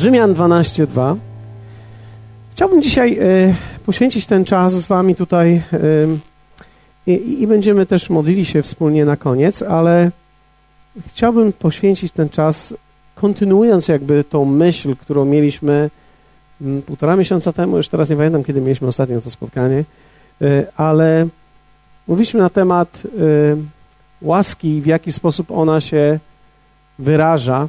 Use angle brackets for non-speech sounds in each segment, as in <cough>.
Rzymian 12:2. Chciałbym dzisiaj e, poświęcić ten czas z Wami tutaj e, i, i będziemy też modlili się wspólnie na koniec, ale chciałbym poświęcić ten czas, kontynuując jakby tą myśl, którą mieliśmy m, półtora miesiąca temu, już teraz nie pamiętam, kiedy mieliśmy ostatnio to spotkanie, e, ale mówiliśmy na temat łaski, w jaki sposób ona się wyraża.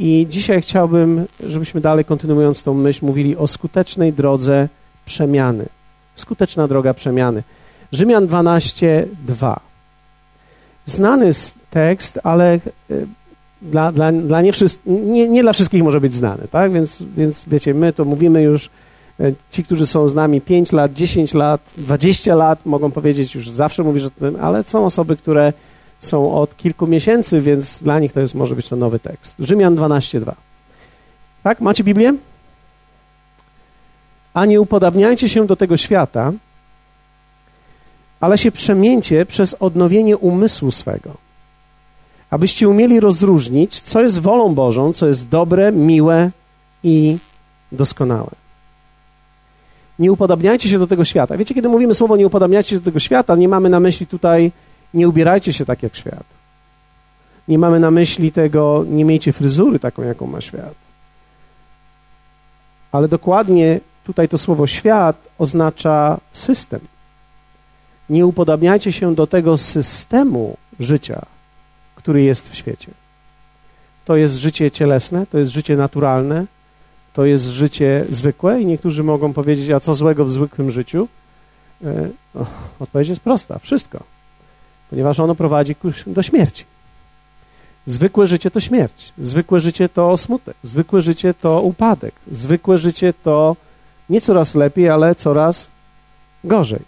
I dzisiaj chciałbym, żebyśmy dalej kontynuując tą myśl, mówili o skutecznej drodze przemiany. Skuteczna droga przemiany. Rzymian 12, 2. Znany tekst, ale e, dla, dla, dla nie, nie, nie, dla wszystkich może być znany, tak? Więc, więc wiecie, my to mówimy już, e, ci, którzy są z nami 5 lat, 10 lat, 20 lat, mogą powiedzieć już zawsze mówisz o tym, ale są osoby, które są od kilku miesięcy, więc dla nich to jest, może być to nowy tekst. Rzymian 12:2. Tak? Macie Biblię? A nie upodabniajcie się do tego świata, ale się przemieńcie przez odnowienie umysłu swego, abyście umieli rozróżnić, co jest wolą Bożą, co jest dobre, miłe i doskonałe. Nie upodabniajcie się do tego świata. Wiecie, kiedy mówimy słowo nie upodabniajcie się do tego świata, nie mamy na myśli tutaj nie ubierajcie się tak jak świat. Nie mamy na myśli tego, nie miejcie fryzury taką, jaką ma świat. Ale dokładnie tutaj to słowo świat oznacza system. Nie upodabniajcie się do tego systemu życia, który jest w świecie. To jest życie cielesne, to jest życie naturalne, to jest życie zwykłe i niektórzy mogą powiedzieć, a co złego w zwykłym życiu? E, odpowiedź jest prosta, wszystko ponieważ ono prowadzi do śmierci. Zwykłe życie to śmierć, zwykłe życie to smutek, zwykłe życie to upadek, zwykłe życie to nie coraz lepiej, ale coraz gorzej.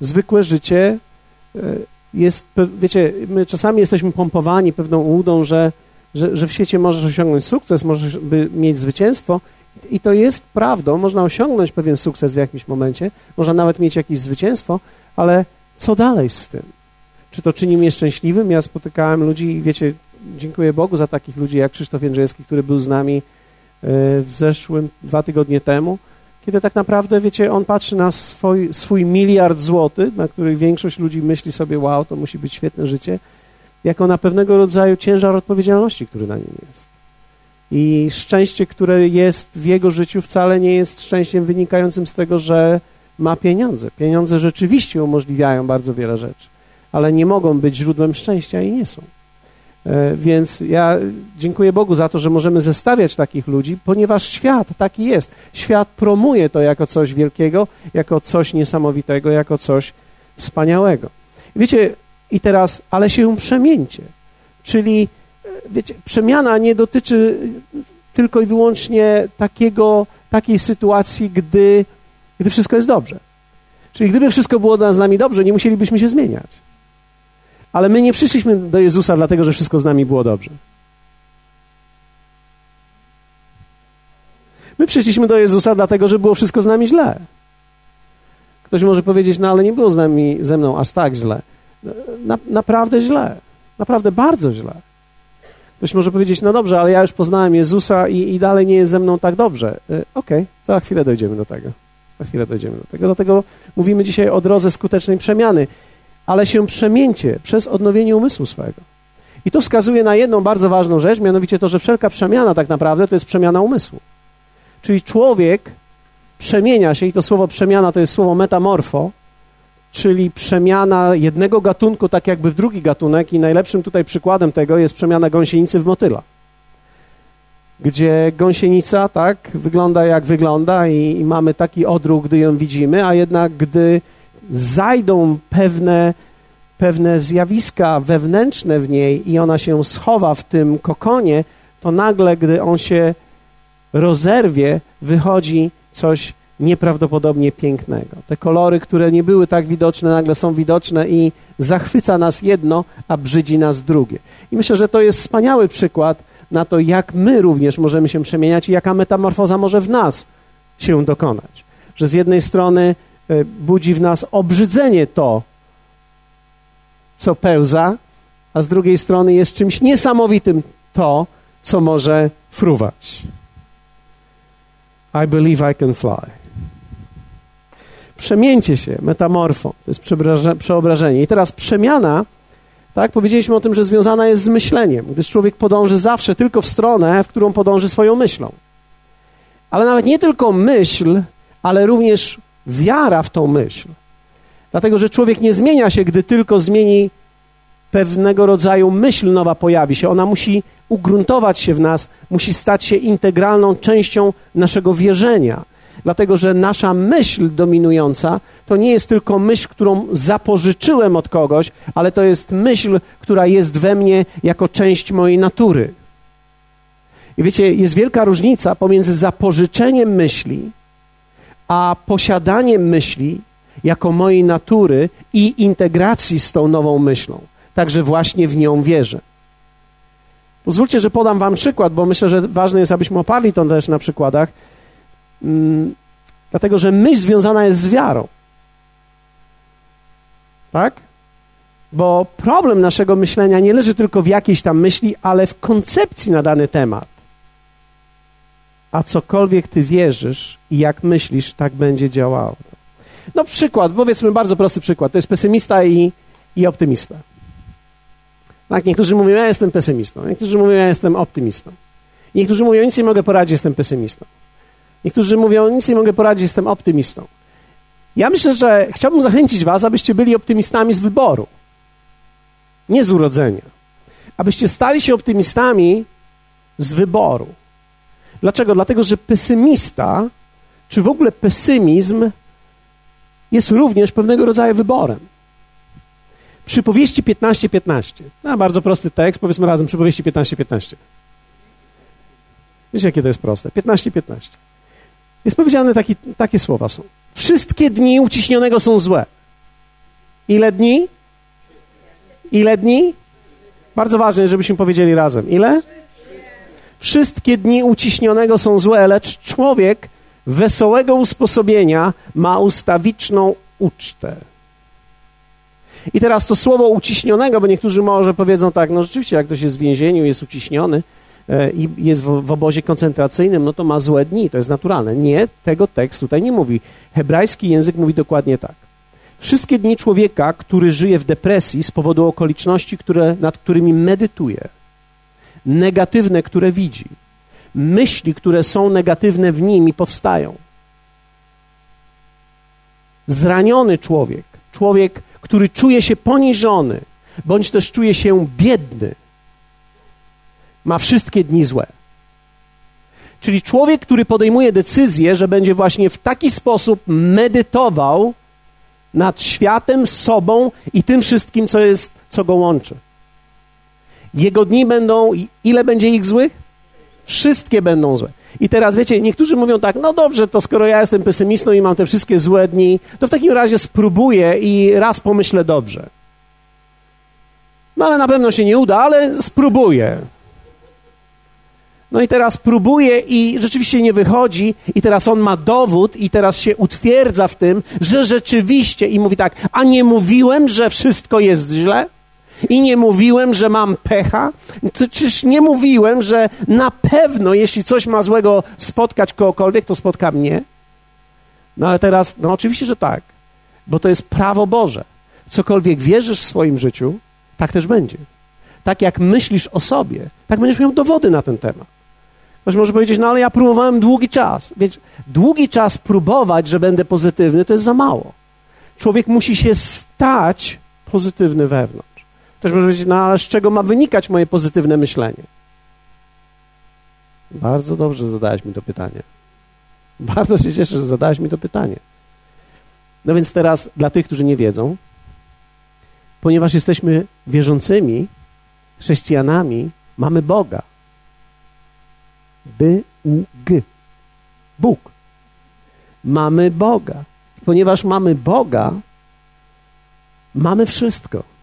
Zwykłe życie e, jest, wiecie, my czasami jesteśmy pompowani pewną ułudą, że, że, że w świecie możesz osiągnąć sukces, możesz mieć zwycięstwo i to jest prawdą, można osiągnąć pewien sukces w jakimś momencie, można nawet mieć jakieś zwycięstwo, ale co dalej z tym? Czy to czyni mnie szczęśliwym? Ja spotykałem ludzi i wiecie, dziękuję Bogu za takich ludzi jak Krzysztof Jędrzejewski, który był z nami e, w zeszłym, dwa tygodnie temu, kiedy tak naprawdę, wiecie, on patrzy na swój, swój miliard złotych, na który większość ludzi myśli sobie, wow, to musi być świetne życie, jako na pewnego rodzaju ciężar odpowiedzialności, który na nim jest. I szczęście, które jest w jego życiu, wcale nie jest szczęściem wynikającym z tego, że ma pieniądze. Pieniądze rzeczywiście umożliwiają bardzo wiele rzeczy ale nie mogą być źródłem szczęścia i nie są. E, więc ja dziękuję Bogu za to, że możemy zestawiać takich ludzi, ponieważ świat taki jest. Świat promuje to jako coś wielkiego, jako coś niesamowitego, jako coś wspaniałego. Wiecie, i teraz, ale się przemieńcie. Czyli, e, wiecie, przemiana nie dotyczy tylko i wyłącznie takiego, takiej sytuacji, gdy, gdy wszystko jest dobrze. Czyli gdyby wszystko było z nami dobrze, nie musielibyśmy się zmieniać. Ale my nie przyszliśmy do Jezusa dlatego, że wszystko z nami było dobrze. My przyszliśmy do Jezusa dlatego, że było wszystko z nami źle. Ktoś może powiedzieć, no ale nie było z nami, ze mną aż tak źle. Na, naprawdę źle. Naprawdę bardzo źle. Ktoś może powiedzieć, no dobrze, ale ja już poznałem Jezusa i, i dalej nie jest ze mną tak dobrze. E, okej, okay, za chwilę dojdziemy do tego. Za chwilę dojdziemy do tego. Dlatego mówimy dzisiaj o drodze skutecznej przemiany ale się przemieńcie przez odnowienie umysłu swojego. I to wskazuje na jedną bardzo ważną rzecz, mianowicie to, że wszelka przemiana tak naprawdę to jest przemiana umysłu. Czyli człowiek przemienia się, i to słowo przemiana to jest słowo metamorfo, czyli przemiana jednego gatunku tak jakby w drugi gatunek i najlepszym tutaj przykładem tego jest przemiana gąsienicy w motyla. Gdzie gąsienica, tak, wygląda jak wygląda i, i mamy taki odruch, gdy ją widzimy, a jednak gdy zajdą pewne, pewne zjawiska wewnętrzne w niej i ona się schowa w tym kokonie, to nagle, gdy on się rozerwie, wychodzi coś nieprawdopodobnie pięknego. Te kolory, które nie były tak widoczne, nagle są widoczne i zachwyca nas jedno, a brzydzi nas drugie. I myślę, że to jest wspaniały przykład na to, jak my również możemy się przemieniać i jaka metamorfoza może w nas się dokonać. Że z jednej strony E, budzi w nas obrzydzenie to, co pełza, a z drugiej strony jest czymś niesamowitym to, co może fruwać. I believe I can fly. Przemieńcie się, metamorfo, to jest przeobrażenie. I teraz przemiana, tak, powiedzieliśmy o tym, że związana jest z myśleniem, gdyż człowiek podąży zawsze tylko w stronę, w którą podąży swoją myślą. Ale nawet nie tylko myśl, ale również wiara w tą myśl. Dlatego, że człowiek nie zmienia się, gdy tylko zmieni pewnego rodzaju myśl nowa pojawi się. Ona musi ugruntować się w nas, musi stać się integralną częścią naszego wierzenia. Dlatego, że nasza myśl dominująca to nie jest tylko myśl, którą zapożyczyłem od kogoś, ale to jest myśl, która jest we mnie jako część mojej natury. I wiecie, jest wielka różnica pomiędzy zapożyczeniem myśli, a posiadaniem myśli jako mojej natury i integracji z tą nową myślą. Także właśnie w nią wierzę. Pozwólcie, że podam Wam przykład, bo myślę, że ważne jest, abyśmy oparli to też na przykładach, mm, dlatego że myśl związana jest z wiarą. Tak? Bo problem naszego myślenia nie leży tylko w jakiejś tam myśli, ale w koncepcji na dany temat. A cokolwiek ty wierzysz i jak myślisz, tak będzie działało. No przykład, powiedzmy bardzo prosty przykład. To jest pesymista i, i optymista. Tak, niektórzy mówią, ja jestem pesymistą. Niektórzy mówią, ja jestem optymistą. Niektórzy mówią, nic nie mogę poradzić, jestem pesymistą. Niektórzy mówią, nic nie mogę poradzić, jestem optymistą. Ja myślę, że chciałbym zachęcić was, abyście byli optymistami z wyboru. Nie z urodzenia. Abyście stali się optymistami z wyboru. Dlaczego? Dlatego, że pesymista, czy w ogóle pesymizm jest również pewnego rodzaju wyborem. Przypowieści 15:15. 15. No, bardzo prosty tekst, powiedzmy razem przypowieści 15:15. 15. Wiecie, jakie to jest proste? 15:15. 15. Jest powiedziane taki, takie słowa są. Wszystkie dni uciśnionego są złe. Ile dni? Ile dni? Bardzo ważne, żebyśmy powiedzieli razem. Ile? Wszystkie dni uciśnionego są złe, lecz człowiek wesołego usposobienia ma ustawiczną ucztę. I teraz to słowo uciśnionego, bo niektórzy może powiedzą tak, no rzeczywiście, jak ktoś jest w więzieniu, jest uciśniony e, i jest w, obozie koncentracyjnym, no to ma złe dni, to jest naturalne. Nie, tego tekst tutaj nie mówi. Hebrajski język mówi dokładnie tak. Wszystkie dni człowieka, który żyje w depresji z powodu okoliczności, które, nad którymi medytuje, negatywne, które widzi, myśli, które są negatywne w nim i powstają. Zraniony człowiek, człowiek, który czuje się poniżony, bądź też czuje się biedny, ma wszystkie dni złe. Czyli człowiek, który podejmuje decyzję, że będzie właśnie w taki sposób medytował nad światem, sobą i tym wszystkim, co jest, co go łączy. Jego dni będą, ile będzie ich złych? Wszystkie będą złe. I teraz wiecie, niektórzy mówią tak, no dobrze, to skoro ja jestem pesymistą i mam te wszystkie złe dni, to w takim razie spróbuję i raz pomyślę dobrze. No ale na pewno się nie uda, ale spróbuję. No i teraz próbuje i rzeczywiście nie wychodzi, i teraz on ma dowód, i teraz się utwierdza w tym, że rzeczywiście, i mówi tak, a nie mówiłem, że wszystko jest źle? I nie mówiłem, że mam pecha? To czyż nie mówiłem, że na pewno, jeśli coś ma złego spotkać kogokolwiek, to spotka mnie? No ale teraz, no oczywiście, że tak, bo to jest prawo Boże. Cokolwiek wierzysz w swoim życiu, tak też będzie. Tak jak myślisz o sobie, tak będziesz miał dowody na ten temat. Ktoś może powiedzieć, no ale ja próbowałem długi czas. Wiecie, długi czas próbować, że będę pozytywny, to jest za mało. Człowiek musi się stać pozytywny wewnątrz. Ktoś może powiedzieć, no ale z czego ma wynikać moje pozytywne myślenie? Bardzo dobrze zadałeś mi to pytanie. Bardzo się cieszę, że zadałeś mi to pytanie. No więc teraz dla tych, którzy nie wiedzą, ponieważ jesteśmy wierzącymi, chrześcijanami, mamy Boga. B-U-G. Bóg. Mamy Boga. Ponieważ mamy Boga, mamy wszystko.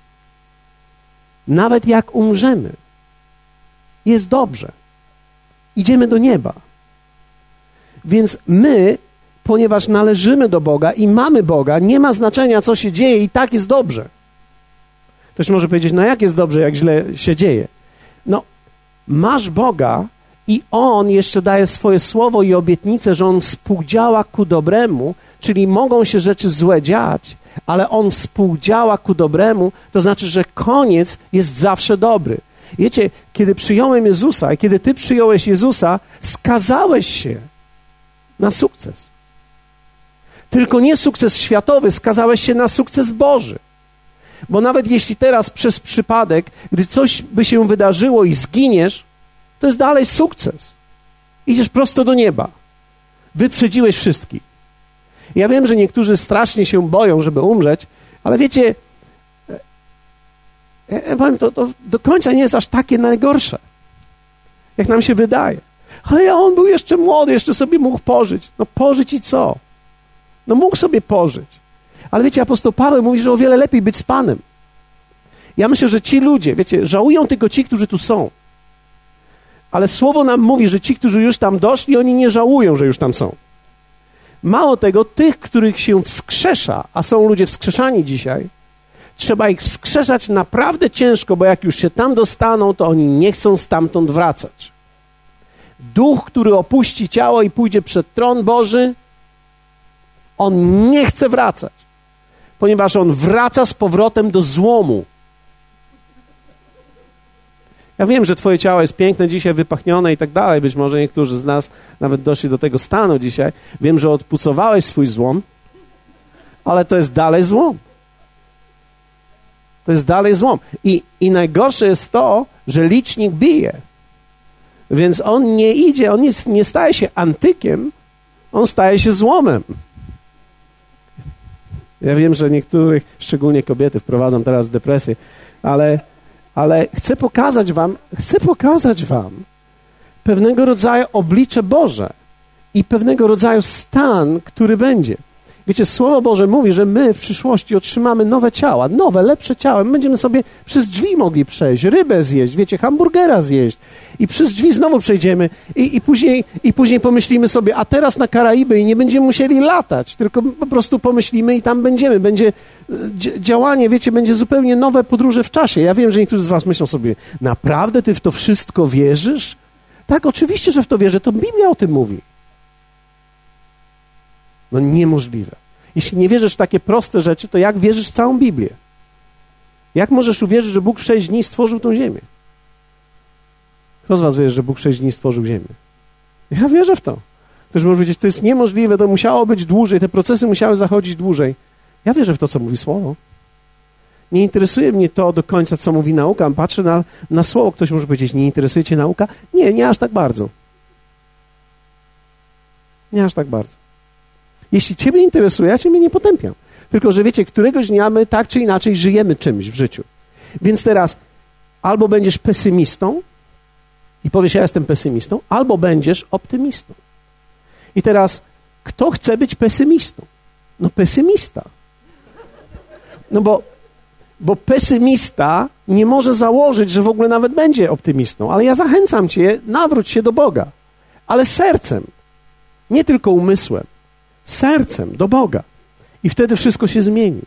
Nawet jak umrzemy, jest dobrze. Idziemy do nieba. Więc my, ponieważ należymy do Boga i mamy Boga, nie ma znaczenia, co się dzieje, i tak jest dobrze. Ktoś może powiedzieć, no jak jest dobrze, jak źle się dzieje? No, masz Boga I On jeszcze daje swoje słowo i obietnicę, że On współdziała ku dobremu, czyli mogą się rzeczy złe dziać, ale On współdziała ku dobremu, to znaczy, że koniec jest zawsze dobry. Wiecie, kiedy przyjąłem Jezusa i kiedy Ty przyjąłeś Jezusa, skazałeś się na sukces. Tylko nie sukces światowy, skazałeś się na sukces Boży. Bo nawet jeśli teraz przez przypadek, gdy coś by się wydarzyło i zginiesz, to jest dalej sukces. Idziesz prosto do nieba. Wyprzedziłeś wszystkich. Ja wiem, że niektórzy strasznie się boją, żeby umrzeć, ale wiecie, ja e, e, powiem, to, to do końca nie jest aż takie najgorsze, jak nam się wydaje. Ale on był jeszcze młody, jeszcze sobie mógł pożyć. No pożyć i co? No mógł sobie pożyć. Ale wiecie, apostoł Paweł mówi, że o wiele lepiej być z Panem. Ja myślę, że ci ludzie, wiecie, żałują tylko ci, którzy tu są. Ale słowo nam mówi, że ci, którzy już tam doszli, oni nie żałują, że już tam są. Mało tego, tych, których się wskrzesza, a są ludzie wskrzeszani dzisiaj, trzeba ich wskrzeszać naprawdę ciężko, bo jak już się tam dostaną, to oni nie chcą stamtąd wracać. Duch, który opuści ciało i pójdzie przed tron Boży, on nie chce wracać, ponieważ on wraca z powrotem do złomu. Ja wiem, że Twoje ciało jest piękne dzisiaj, wypachnione i tak dalej. Być może niektórzy z nas nawet doszli do tego stanu dzisiaj. Wiem, że odpucowałeś swój złom, ale to jest dalej złom. To jest dalej złom. I, I najgorsze jest to, że licznik bije. Więc on nie idzie, on nie, nie staje się antykiem, on staje się złomem. Ja wiem, że niektórych, szczególnie kobiety, wprowadzam teraz depresję, ale, ale chcę pokazać wam, chcę pokazać wam pewnego rodzaju oblicze Boże i pewnego rodzaju stan, który będzie. Wiecie, Słowo Boże mówi, że my w przyszłości otrzymamy nowe ciała, nowe, lepsze ciała. My będziemy sobie przez drzwi mogli przejść, rybę zjeść, wiecie, hamburgera zjeść i przez drzwi znowu przejdziemy i, i, później, i później pomyślimy sobie, a teraz na Karaiby i nie będziemy musieli latać, tylko po prostu pomyślimy i tam będziemy. Będzie e, działanie, wiecie, będzie zupełnie nowe podróże w czasie. Ja wiem, że niektórzy z was myślą sobie, naprawdę ty w to wszystko wierzysz? Tak, oczywiście, że w to wierzę, to Biblia o tym mówi. No niemożliwe. Jeśli nie wierzysz w takie proste rzeczy, to jak wierzysz w całą Biblię? Jak możesz uwierzyć, że Bóg w sześć dni stworzył tą ziemię? Kto z was wierzy, że Bóg w sześć dni stworzył ziemię? Ja wierzę w to. Ktoś może powiedzieć, to jest niemożliwe, to musiało być dłużej, te procesy musiały zachodzić dłużej. Ja wierzę w to, co mówi Słowo. Nie interesuje mnie to do końca, co mówi nauka. Patrzę na, na Słowo. Ktoś może powiedzieć, nie interesuje cię nauka? Nie, nie aż tak bardzo. Nie aż tak bardzo. Jeśli Ciebie interesuje, ja Ciebie nie potępiam. Tylko, że wiecie, któregoś dnia my tak czy inaczej żyjemy czymś w życiu. Więc teraz albo będziesz pesymistą i powiesz, ja jestem pesymistą, albo będziesz optymistą. I teraz, kto chce być pesymistą? No pesymista. No bo, bo pesymista nie może założyć, że w ogóle nawet będzie optymistą. Ale ja zachęcam cię, nawróć się do Boga. Ale sercem, nie tylko umysłem sercem do Boga. I wtedy wszystko się zmieni.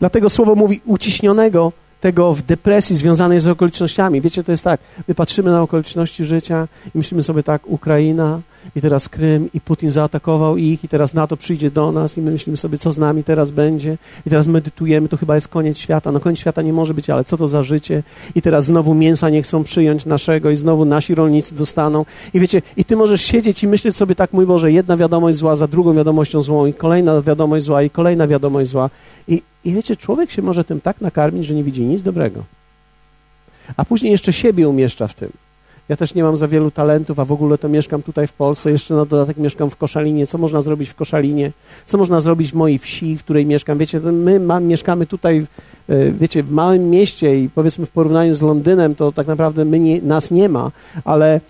Dlatego słowo mówi uciśnionego tego w depresji związanej z okolicznościami. Wiecie, to jest tak, my patrzymy na okoliczności życia i myślimy sobie tak, Ukraina i teraz Krym i Putin zaatakował ich i teraz NATO przyjdzie do nas i my myślimy sobie, co z nami teraz będzie i teraz medytujemy, to chyba jest koniec świata. No koniec świata nie może być, ale co to za życie? I teraz znowu mięsa nie chcą przyjąć naszego i znowu nasi rolnicy dostaną. I wiecie, i ty możesz siedzieć i myśleć sobie tak, mój Boże, jedna wiadomość zła za drugą wiadomością złą i kolejna wiadomość zła i kolejna wiadomość zła. I, i wiecie, człowiek się może tym tak nakarmić, że nie widzi nic dobrego. A później jeszcze siebie umieszcza w tym. Ja też nie mam za wielu talentów, a w ogóle to mieszkam tutaj w Polsce, jeszcze na dodatek mieszkam w Koszalinie. Co można zrobić w Koszalinie? Co można zrobić w mojej wsi, w której mieszkam? Wiecie, my mieszkamy tutaj, e, wiecie, w małym mieście i powiedzmy w porównaniu z Londynem, to tak naprawdę my nie, nas nie ma, ale,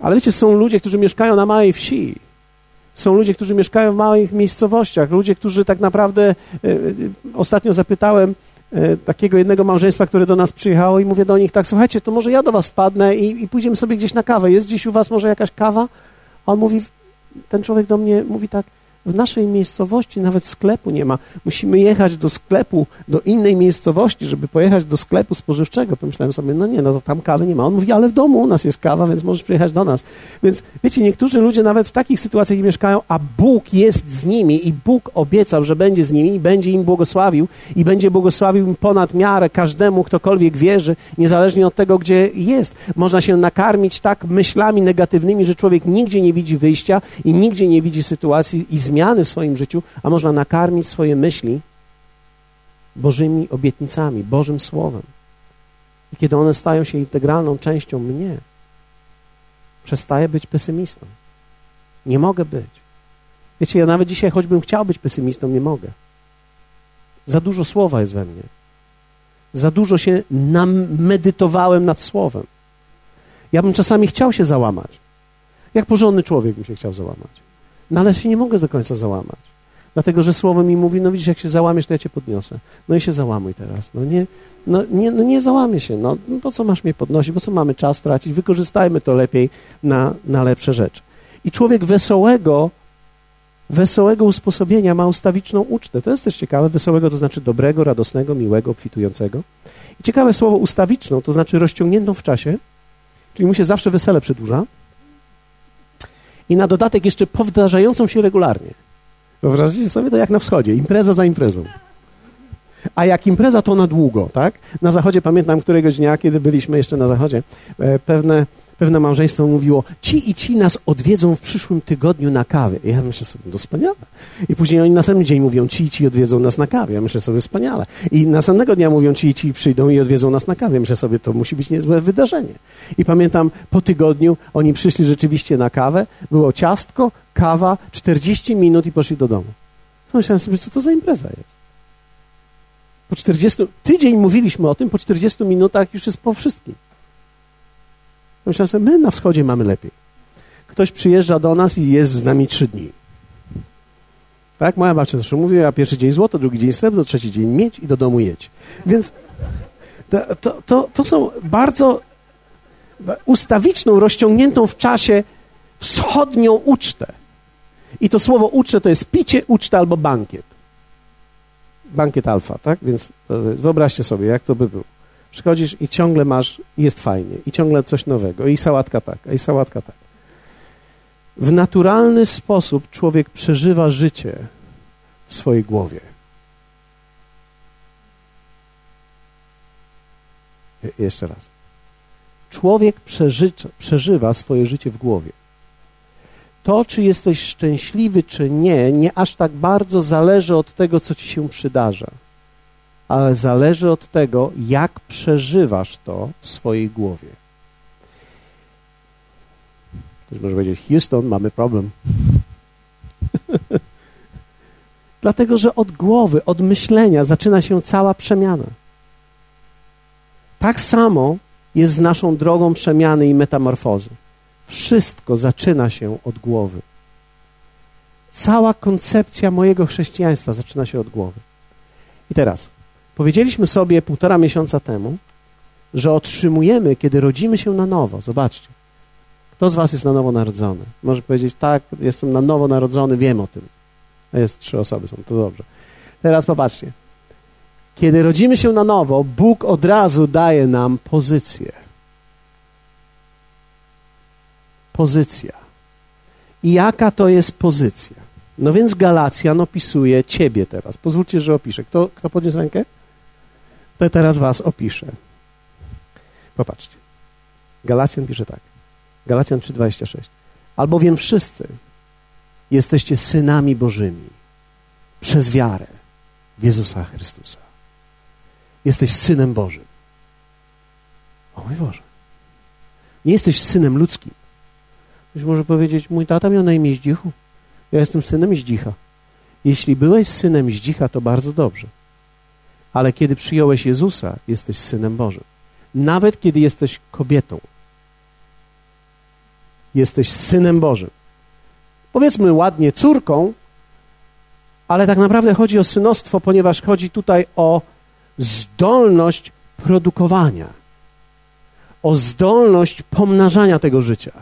ale wiecie, są ludzie, którzy mieszkają na małej wsi są ludzie, którzy mieszkają w małych miejscowościach, ludzie, którzy tak naprawdę, e, e, ostatnio zapytałem e, takiego jednego małżeństwa, które do nas przyjechało i mówię do nich tak, słuchajcie, to może ja do was wpadnę i, i pójdziemy sobie gdzieś na kawę. Jest gdzieś u was może jakaś kawa? A on mówi, ten człowiek do mnie mówi tak, W naszej miejscowości nawet sklepu nie ma. Musimy jechać do sklepu, do innej miejscowości, żeby pojechać do sklepu spożywczego. Pomyślałem sobie, no nie, no to tam kawy nie ma. On mówi, ale w domu u nas jest kawa, więc możesz przyjechać do nas. Więc wiecie, niektórzy ludzie nawet w takich sytuacjach mieszkają, a Bóg jest z nimi i Bóg obiecał, że będzie z nimi i będzie im błogosławił i będzie błogosławił im ponad miarę każdemu, ktokolwiek wierzy, niezależnie od tego, gdzie jest. Można się nakarmić tak myślami negatywnymi, że człowiek nigdzie nie widzi wyjścia i nigdzie nie widzi sytuacji i zmiany w swoim życiu, a można nakarmić swoje myśli Bożymi obietnicami, Bożym Słowem. I kiedy one stają się integralną częścią mnie, przestaję być pesymistą. Nie mogę być. Wiecie, ja nawet dzisiaj, choćbym chciał być pesymistą, nie mogę. Za dużo słowa jest we mnie. Za dużo się namedytowałem nad słowem. Ja bym czasami chciał się załamać. Jak porządny człowiek bym się chciał załamać. No ale się nie mogę do końca załamać. Dlatego, że słowo mi mówi, no widzisz, jak się załamiesz, to ja cię podniosę. No i się załamuj teraz. No nie, no nie, no nie załamię się. No, no po co masz mnie podnosić? Po co mamy czas tracić? Wykorzystajmy to lepiej na, na lepsze rzeczy. I człowiek wesołego, wesołego usposobienia ma ustawiczną ucztę. To jest też ciekawe. Wesołego to znaczy dobrego, radosnego, miłego, obfitującego. I ciekawe słowo ustawiczną to znaczy rozciągniętą w czasie, czyli mu się zawsze wesele przedłuża i na dodatek jeszcze powtarzającą się regularnie. Wyobraźcie sobie to jak na wschodzie, impreza za imprezą. A jak impreza, to na długo, tak? Na zachodzie pamiętam któregoś dnia, kiedy byliśmy jeszcze na zachodzie, e, pewne pewne małżeństwo mówiło, ci i ci nas odwiedzą w przyszłym tygodniu na kawę. I ja myślę sobie, to wspaniale. I później oni następny dzień mówią, ci i ci odwiedzą nas na kawie. Ja myślę sobie, wspaniale. I następnego dnia mówią, ci i ci przyjdą i odwiedzą nas na kawie. Myślę sobie, to musi być niezłe wydarzenie. I pamiętam, po tygodniu oni przyszli rzeczywiście na kawę, było ciastko, kawa, 40 minut i poszli do domu. Myślałem sobie, co to za impreza jest. Po 40, tydzień mówiliśmy o tym, po 40 minutach już jest po wszystkim. Myślałem sobie, my na wschodzie mamy lepiej. Ktoś przyjeżdża do nas i jest z nami trzy dni. Tak? Moja babcia zawsze mówiła, pierwszy dzień złoto, drugi dzień srebro, trzeci dzień miedź i do domu jedź. Więc to, to, to, są bardzo ustawiczną, rozciągniętą w czasie wschodnią ucztę. I to słowo ucztę to jest picie, uczta albo bankiet. Bankiet alfa, tak? Więc wyobraźcie sobie, jak to by było. Przychodzisz i ciągle masz, jest fajnie, i ciągle coś nowego, i sałatka taka, i sałatka tak. W naturalny sposób człowiek przeżywa życie w swojej głowie. Je jeszcze raz. Człowiek przeżycza, przeżywa swoje życie w głowie. To, czy jesteś szczęśliwy, czy nie, nie aż tak bardzo zależy od tego, co ci się przydarza ale zależy od tego, jak przeżywasz to w swojej głowie. Ktoś może powiedzieć, Houston, mamy problem. <laughs> Dlatego, że od głowy, od myślenia zaczyna się cała przemiana. Tak samo jest z naszą drogą przemiany i metamorfozy. Wszystko zaczyna się od głowy. Cała koncepcja mojego chrześcijaństwa zaczyna się od głowy. I teraz, Powiedzieliśmy sobie półtora miesiąca temu, że otrzymujemy, kiedy rodzimy się na nowo. Zobaczcie. Kto z Was jest na nowo narodzony? Może powiedzieć, tak, jestem na nowo narodzony, wiem o tym. Jest trzy osoby, są to dobrze. Teraz popatrzcie. Kiedy rodzimy się na nowo, Bóg od razu daje nam pozycję. Pozycja. I jaka to jest pozycja? No więc Galacjan opisuje ciebie teraz. Pozwólcie, że opiszę. Kto, kto podniósł rękę? To teraz was opiszę. Popatrzcie. Galacjan pisze tak. Galacjan 3,26. Albowiem wszyscy jesteście synami Bożymi przez wiarę w Jezusa Chrystusa. Jesteś synem Bożym. O mój Boże. Nie jesteś synem ludzkim. Ktoś może powiedzieć, mój tata miał na imię Zdzichu. Ja jestem synem Zdzicha. Jeśli byłeś synem Zdzicha, to bardzo dobrze ale kiedy przyjąłeś Jezusa, jesteś synem Bożym. Nawet kiedy jesteś kobietą, jesteś synem Bożym. Powiedzmy ładnie córką, ale tak naprawdę chodzi o synostwo, ponieważ chodzi tutaj o zdolność produkowania, o zdolność pomnażania tego życia.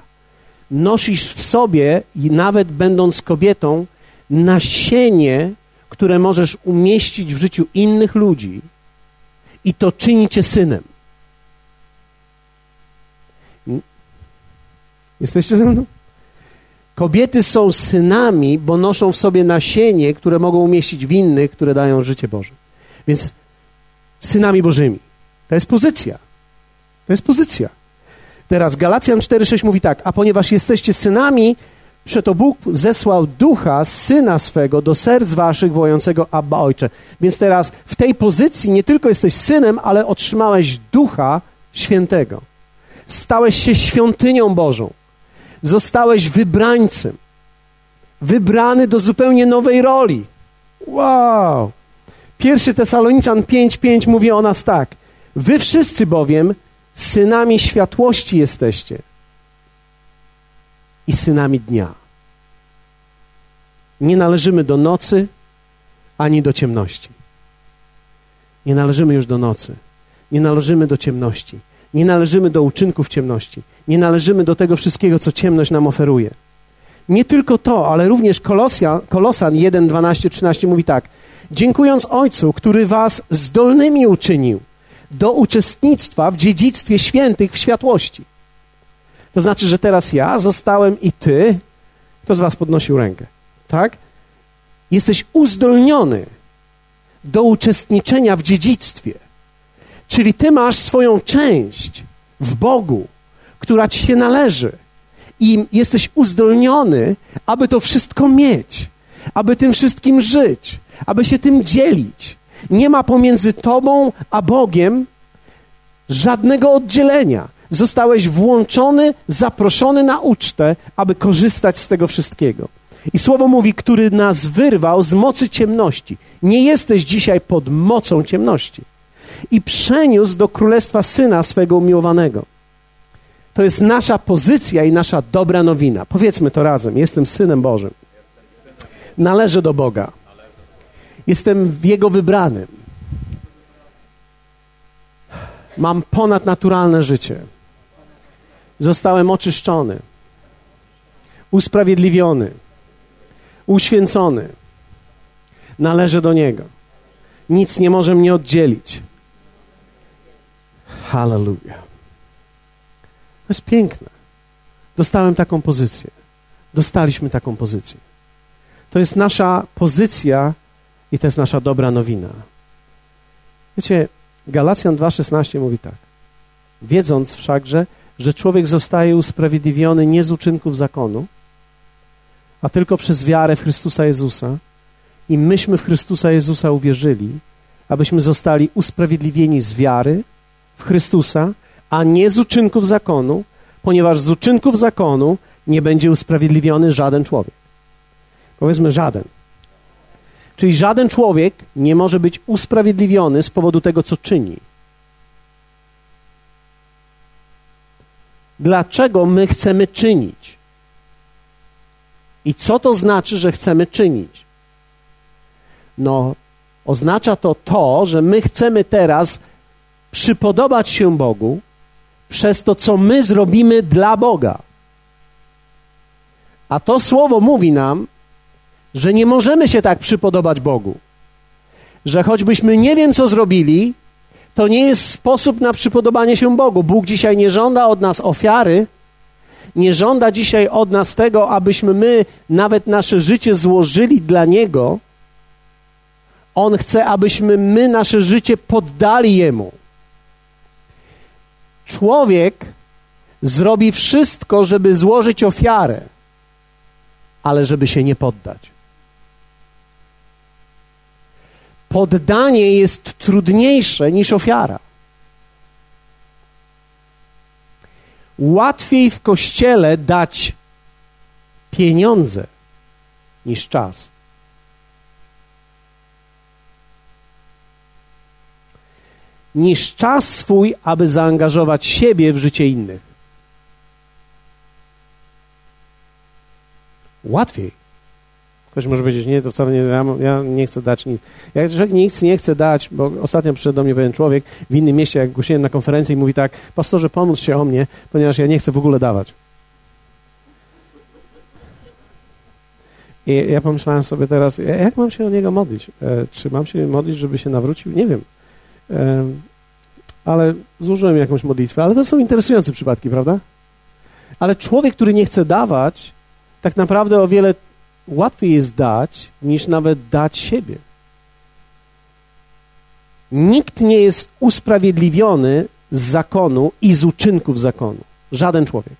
Nosisz w sobie, nawet będąc kobietą, nasienie, które możesz umieścić w życiu innych ludzi i to czyni cię synem. Jesteście ze mną? Kobiety są synami, bo noszą w sobie nasienie, które mogą umieścić w innych, które dają życie Boże. Więc synami Bożymi. To jest pozycja. To jest pozycja. Teraz Galacjan 4:6 mówi tak: A ponieważ jesteście synami, przeto Bóg zesłał ducha syna swego do serc waszych, wołającego Abba Ojcze. Więc teraz w tej pozycji nie tylko jesteś synem, ale otrzymałeś ducha świętego. Stałeś się świątynią Bożą. Zostałeś wybrańcem. Wybrany do zupełnie nowej roli. Wow! Pierwszy Tesaloniczan 5:5 mówi o nas tak: Wy wszyscy bowiem synami światłości jesteście i synami dnia. Nie należymy do nocy ani do ciemności. Nie należymy już do nocy. Nie należymy do ciemności. Nie należymy do uczynków ciemności. Nie należymy do tego wszystkiego, co ciemność nam oferuje. Nie tylko to, ale również Kolosia, Kolosan 1, 12, 13 mówi tak. Dziękując Ojcu, który was zdolnymi uczynił do uczestnictwa w dziedzictwie świętych w światłości. To znaczy, że teraz ja zostałem i ty, kto z was podnosił rękę, tak? Jesteś uzdolniony do uczestniczenia w dziedzictwie. Czyli ty masz swoją część w Bogu, która ci się należy. I jesteś uzdolniony, aby to wszystko mieć, aby tym wszystkim żyć, aby się tym dzielić. Nie ma pomiędzy tobą a Bogiem żadnego oddzielenia. Zostałeś włączony, zaproszony na ucztę, aby korzystać z tego wszystkiego. I słowo mówi, który nas wyrwał z mocy ciemności. Nie jesteś dzisiaj pod mocą ciemności. I przeniósł do królestwa syna swego umiłowanego. To jest nasza pozycja i nasza dobra nowina. Powiedzmy to razem. Jestem synem Bożym. Należę do Boga. Jestem Jego wybranym. Mam ponadnaturalne życie. Zostałem oczyszczony, usprawiedliwiony, uświęcony. Należę do Niego. Nic nie może mnie oddzielić. Hallelujah. To jest piękne. Dostałem taką pozycję. Dostaliśmy taką pozycję. To jest nasza pozycja i to jest nasza dobra nowina. Wiecie, Galacjan 2,16 mówi tak. Wiedząc wszakże, że człowiek zostaje usprawiedliwiony nie z uczynków zakonu, a tylko przez wiarę w Chrystusa Jezusa i myśmy w Chrystusa Jezusa uwierzyli, abyśmy zostali usprawiedliwieni z wiary w Chrystusa, a nie z uczynków zakonu, ponieważ z uczynków zakonu nie będzie usprawiedliwiony żaden człowiek. Powiedzmy żaden. Czyli żaden człowiek nie może być usprawiedliwiony z powodu tego, co czyni. Dlaczego my chcemy czynić? I co to znaczy, że chcemy czynić? No, oznacza to to, że my chcemy teraz przypodobać się Bogu przez to, co my zrobimy dla Boga. A to słowo mówi nam, że nie możemy się tak przypodobać Bogu. Że choćbyśmy nie wiem, co zrobili, to nie jest sposób na przypodobanie się Bogu. Bóg dzisiaj nie żąda od nas ofiary, nie żąda dzisiaj od nas tego, abyśmy my nawet nasze życie złożyli dla Niego. On chce, abyśmy my nasze życie poddali Jemu. Człowiek zrobi wszystko, żeby złożyć ofiarę, ale żeby się nie poddać. Poddanie jest trudniejsze niż ofiara. Łatwiej w kościele dać pieniądze niż czas. Niż czas swój, aby zaangażować siebie w życie innych. Łatwiej. Ktoś może powiedzieć, nie, to wcale nie, ja, ja nie chcę dać nic. Jak człowiek nic nie chce dać, bo ostatnio przyszedł do mnie pewien człowiek w innym mieście, jak głosiłem na konferencji i mówi tak, pastorze, pomóż się o mnie, ponieważ ja nie chcę w ogóle dawać. I ja pomyślałem sobie teraz, jak mam się o niego modlić? E, czy mam się modlić, żeby się nawrócił? Nie wiem. E, ale złożyłem jakąś modlitwę. Ale to są interesujące przypadki, prawda? Ale człowiek, który nie chce dawać, tak naprawdę o wiele łatwiej jest dać, niż nawet dać siebie. Nikt nie jest usprawiedliwiony z zakonu i z uczynków zakonu. Żaden człowiek.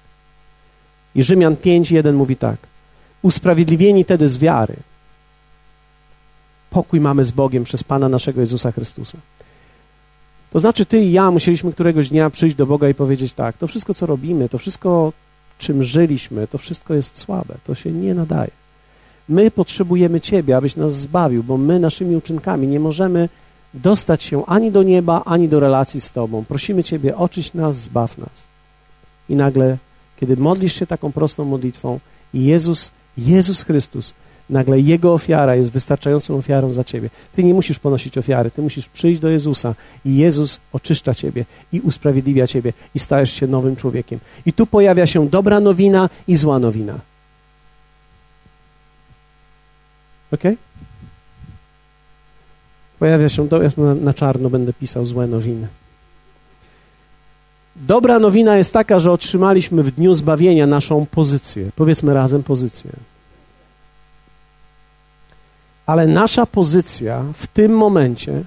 I Rzymian 5:1 mówi tak: Usprawiedliwieni tedy z wiary. Pokój mamy z Bogiem przez Pana naszego Jezusa Chrystusa. To znaczy, ty i ja musieliśmy któregoś dnia przyjść do Boga i powiedzieć tak: to wszystko, co robimy, to wszystko, czym żyliśmy, to wszystko jest słabe, to się nie nadaje. My potrzebujemy Ciebie, abyś nas zbawił, bo my naszymi uczynkami nie możemy dostać się ani do nieba, ani do relacji z Tobą. Prosimy Ciebie, oczyść nas, zbaw nas. I nagle, kiedy modlisz się taką prostą modlitwą, Jezus, Jezus Chrystus, nagle Jego ofiara jest wystarczającą ofiarą za Ciebie. Ty nie musisz ponosić ofiary, Ty musisz przyjść do Jezusa i Jezus oczyszcza Ciebie i usprawiedliwia Ciebie i stajesz się nowym człowiekiem. I tu pojawia się dobra nowina i zła nowina. Ok? Pojawia się, to ja na, na czarno będę pisał złe nowiny. Dobra nowina jest taka, że otrzymaliśmy w dniu zbawienia naszą pozycję. Powiedzmy razem pozycję. Ale nasza pozycja w tym momencie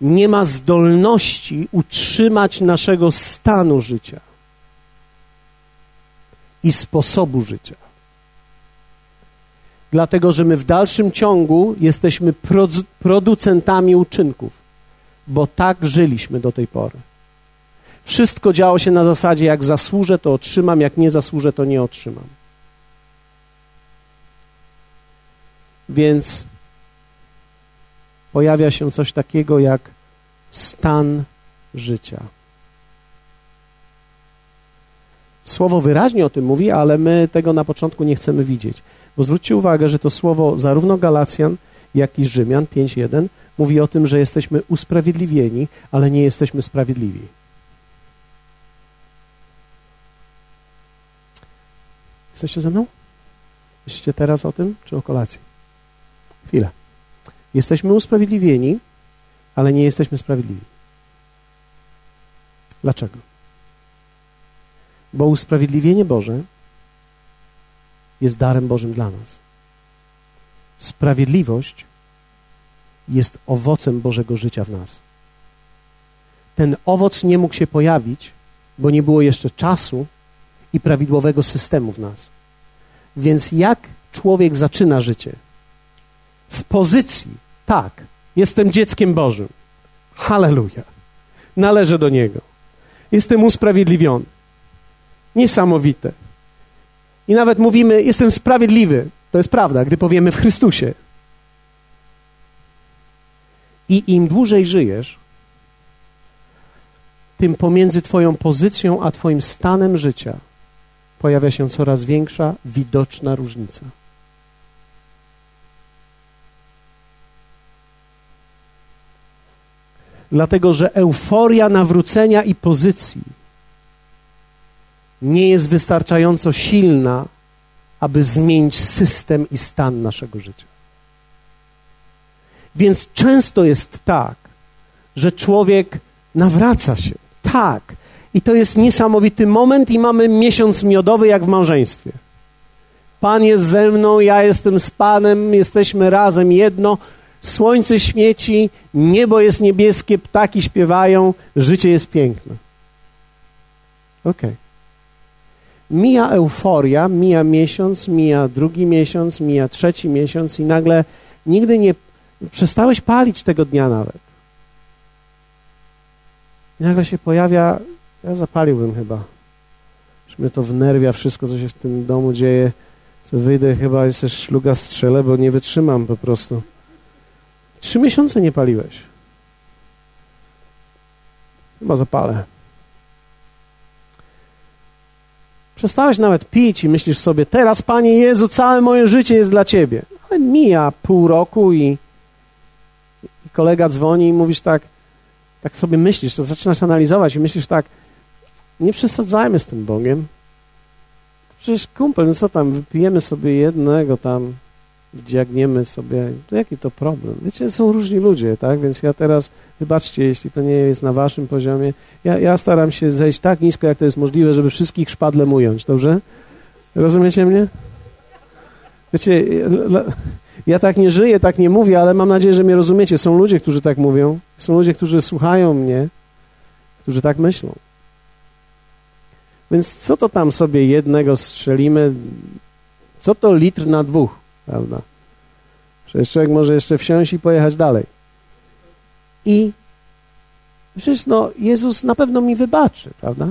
nie ma zdolności utrzymać naszego stanu życia i sposobu życia dlatego że my w dalszym ciągu jesteśmy producentami uczynków, bo tak żyliśmy do tej pory. Wszystko działo się na zasadzie, jak zasłużę, to otrzymam, jak nie zasłużę, to nie otrzymam. Więc pojawia się coś takiego jak stan życia. Słowo wyraźnie o tym mówi, ale my tego na początku nie chcemy widzieć. Bo zwróćcie uwagę, że to słowo zarówno Galacjan, jak i Rzymian 5.1 mówi o tym, że jesteśmy usprawiedliwieni, ale nie jesteśmy sprawiedliwi. Jesteście ze mną? Myślicie teraz o tym, czy o kolacji? Chwilę. Jesteśmy usprawiedliwieni, ale nie jesteśmy sprawiedliwi. Dlaczego? Bo usprawiedliwienie Boże jest darem Bożym dla nas. Sprawiedliwość jest owocem Bożego życia w nas. Ten owoc nie mógł się pojawić, bo nie było jeszcze czasu i prawidłowego systemu w nas. Więc jak człowiek zaczyna życie? W pozycji, tak, jestem dzieckiem Bożym. Halleluja. Należę do Niego. Jestem usprawiedliwiony. Niesamowite. I nawet mówimy, jestem sprawiedliwy. To jest prawda, gdy powiemy w Chrystusie. I im dłużej żyjesz, tym pomiędzy Twoją pozycją a Twoim stanem życia pojawia się coraz większa, widoczna różnica. Dlatego, że euforia nawrócenia i pozycji nie jest wystarczająco silna, aby zmienić system i stan naszego życia. Więc często jest tak, że człowiek nawraca się. Tak. I to jest niesamowity moment, i mamy miesiąc miodowy, jak w małżeństwie. Pan jest ze mną, ja jestem z Panem, jesteśmy razem jedno. Słońce świeci, niebo jest niebieskie, ptaki śpiewają, życie jest piękne. Okej. Okay. Mija euforia, mija miesiąc, mija drugi miesiąc, mija trzeci miesiąc i nagle nigdy nie przestałeś palić tego dnia nawet. I nagle się pojawia, ja zapaliłbym chyba. Już mnie to wnerwia wszystko, co się w tym domu dzieje. Co wyjdę chyba jeszcze szluga strzelę, bo nie wytrzymam po prostu. Trzy miesiące nie paliłeś. Chyba zapalę. Przestałeś nawet pić i myślisz sobie, teraz Panie Jezu, całe moje życie jest dla Ciebie. Ale mija pół roku i, i kolega dzwoni i mówisz tak, tak sobie myślisz, to zaczynasz analizować i myślisz tak, nie przesadzajmy z tym Bogiem. przecież kumpel, no co tam, wypijemy sobie jednego tam, dziagniemy sobie, jaki to problem? Wiecie, są różni ludzie, tak? Więc ja teraz, wybaczcie, jeśli to nie jest na waszym poziomie, ja, ja staram się zejść tak nisko, jak to jest możliwe, żeby wszystkich szpadlem ująć, dobrze? Rozumiecie mnie? Wiecie, ja tak nie żyję, tak nie mówię, ale mam nadzieję, że mnie rozumiecie. Są ludzie, którzy tak mówią, są ludzie, którzy słuchają mnie, którzy tak myślą. Więc co to tam sobie jednego strzelimy? Co to litr na dwóch, prawda? Przecież człowiek może jeszcze wsiąść i pojechać dalej. I przecież no, Jezus na pewno mi wybaczy, prawda?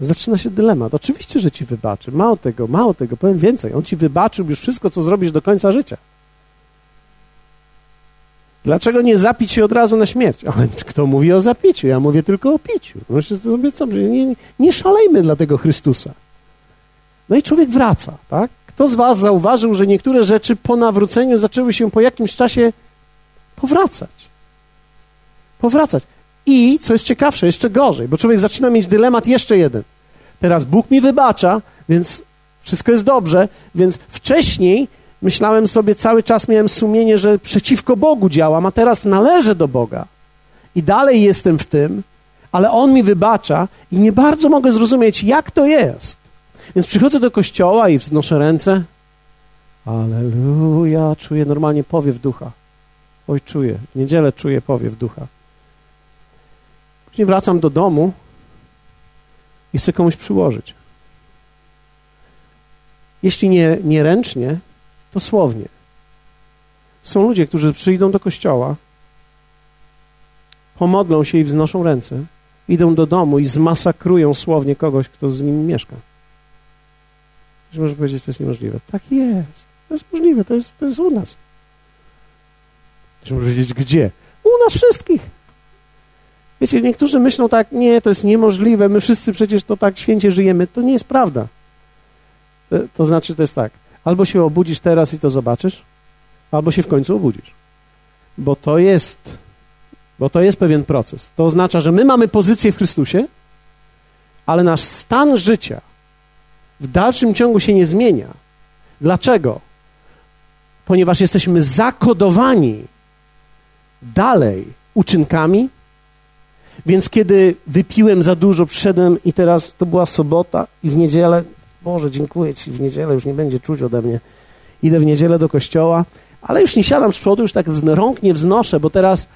Zaczyna się dylemat. Oczywiście, że ci wybaczy. Mało tego, mało tego, powiem więcej. On ci wybaczył już wszystko, co zrobisz do końca życia. Dlaczego nie zapić się od razu na śmierć? Ale kto mówi o zapiciu? Ja mówię tylko o piciu. Myślę sobie, co, nie, nie szalejmy dla tego Chrystusa. No i człowiek wraca, tak? Kto z was zauważył, że niektóre rzeczy po nawróceniu zaczęły się po jakimś czasie powracać? Powracać. I, co jest ciekawsze, jeszcze gorzej, bo człowiek zaczyna mieć dylemat jeszcze jeden. Teraz Bóg mi wybacza, więc wszystko jest dobrze, więc wcześniej myślałem sobie, cały czas miałem sumienie, że przeciwko Bogu działam, a teraz należę do Boga. I dalej jestem w tym, ale On mi wybacza i nie bardzo mogę zrozumieć, jak to jest. Więc przychodzę do kościoła i wznoszę ręce. Aleluja, czuję normalnie powiew ducha. Oj, czuję. W niedzielę czuję powiew ducha. Później wracam do domu i chcę komuś przyłożyć. Jeśli nie, nie ręcznie, to słownie. Są ludzie, którzy przyjdą do kościoła, pomodlą się i wznoszą ręce, idą do domu i zmasakrują słownie kogoś, kto z nim mieszka. Że może powiedzieć, to jest niemożliwe. Tak jest. To jest możliwe, to jest, to jest u nas. Że może powiedzieć, gdzie? U nas wszystkich. Wiecie, niektórzy myślą tak, nie, to jest niemożliwe, my wszyscy przecież to tak święcie żyjemy. To nie jest prawda. To, to znaczy, to jest tak, albo się obudzisz teraz i to zobaczysz, albo się w końcu obudzisz. Bo to jest, bo to jest pewien proces. To oznacza, że my mamy pozycję w Chrystusie, ale nasz stan życia w dalszym ciągu się nie zmienia. Dlaczego? Ponieważ jesteśmy zakodowani dalej uczynkami, więc kiedy wypiłem za dużo, przyszedłem i teraz to była sobota i w niedzielę, Boże, dziękuję Ci, w niedzielę już nie będzie czuć ode mnie. Idę w niedzielę do kościoła, ale już nie siadam z przodu, już tak rąk nie wznoszę, bo teraz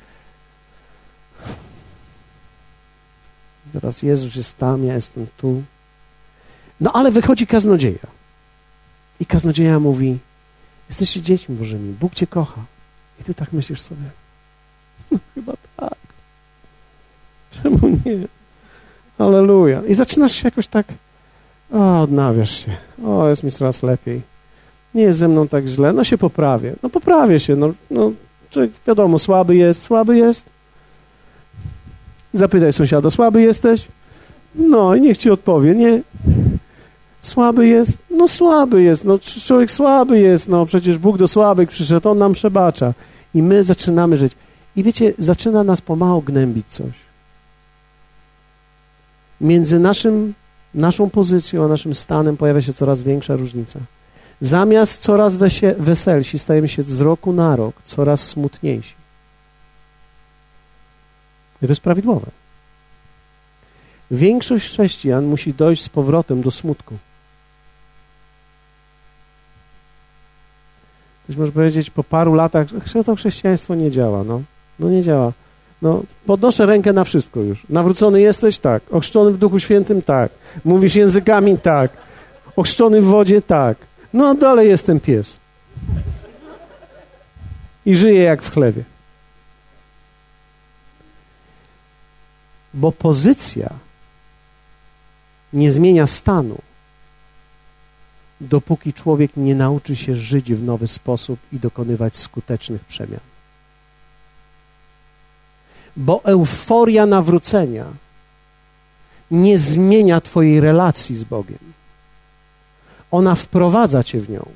teraz Jezus jest tam, ja jestem tu. No ale wychodzi kaznodzieja. I kaznodzieja mówi, jesteście dziećmi Bożymi, Bóg Cię kocha. I Ty tak myślisz sobie, <laughs> no chyba tak. Czemu nie? Aleluja. I zaczynasz się jakoś tak, o, odnawiasz się. O, jest mi coraz lepiej. Nie jest ze mną tak źle. No się poprawię. No poprawię się. No, no człowiek, wiadomo, słaby jest. Słaby jest. Zapytaj sąsiada, słaby jesteś? No i niech ci odpowie. Nie. Słaby jest? No słaby jest. No człowiek słaby jest. No przecież Bóg do słabych przyszedł. On nam przebacza. I my zaczynamy żyć. I wiecie, zaczyna nas pomału gnębić coś między naszym, naszą pozycją a naszym stanem pojawia się coraz większa różnica. Zamiast coraz weselsi, stajemy się z roku na rok coraz smutniejsi. I to jest prawidłowe. Większość chrześcijan musi dojść z powrotem do smutku. Ktoś może powiedzieć, po paru latach, że to chrześcijaństwo nie działa. No, no nie działa. No, podnoszę rękę na wszystko już. Nawrócony jesteś? Tak. Ochrzczony w Duchu Świętym? Tak. Mówisz językami? Tak. Ochrzczony w wodzie? Tak. No, dalej jestem pies. I żyję jak w chlewie. Bo pozycja nie zmienia stanu, dopóki człowiek nie nauczy się żyć w nowy sposób i dokonywać skutecznych przemian bo euforia nawrócenia nie zmienia Twojej relacji z Bogiem. Ona wprowadza Cię w nią,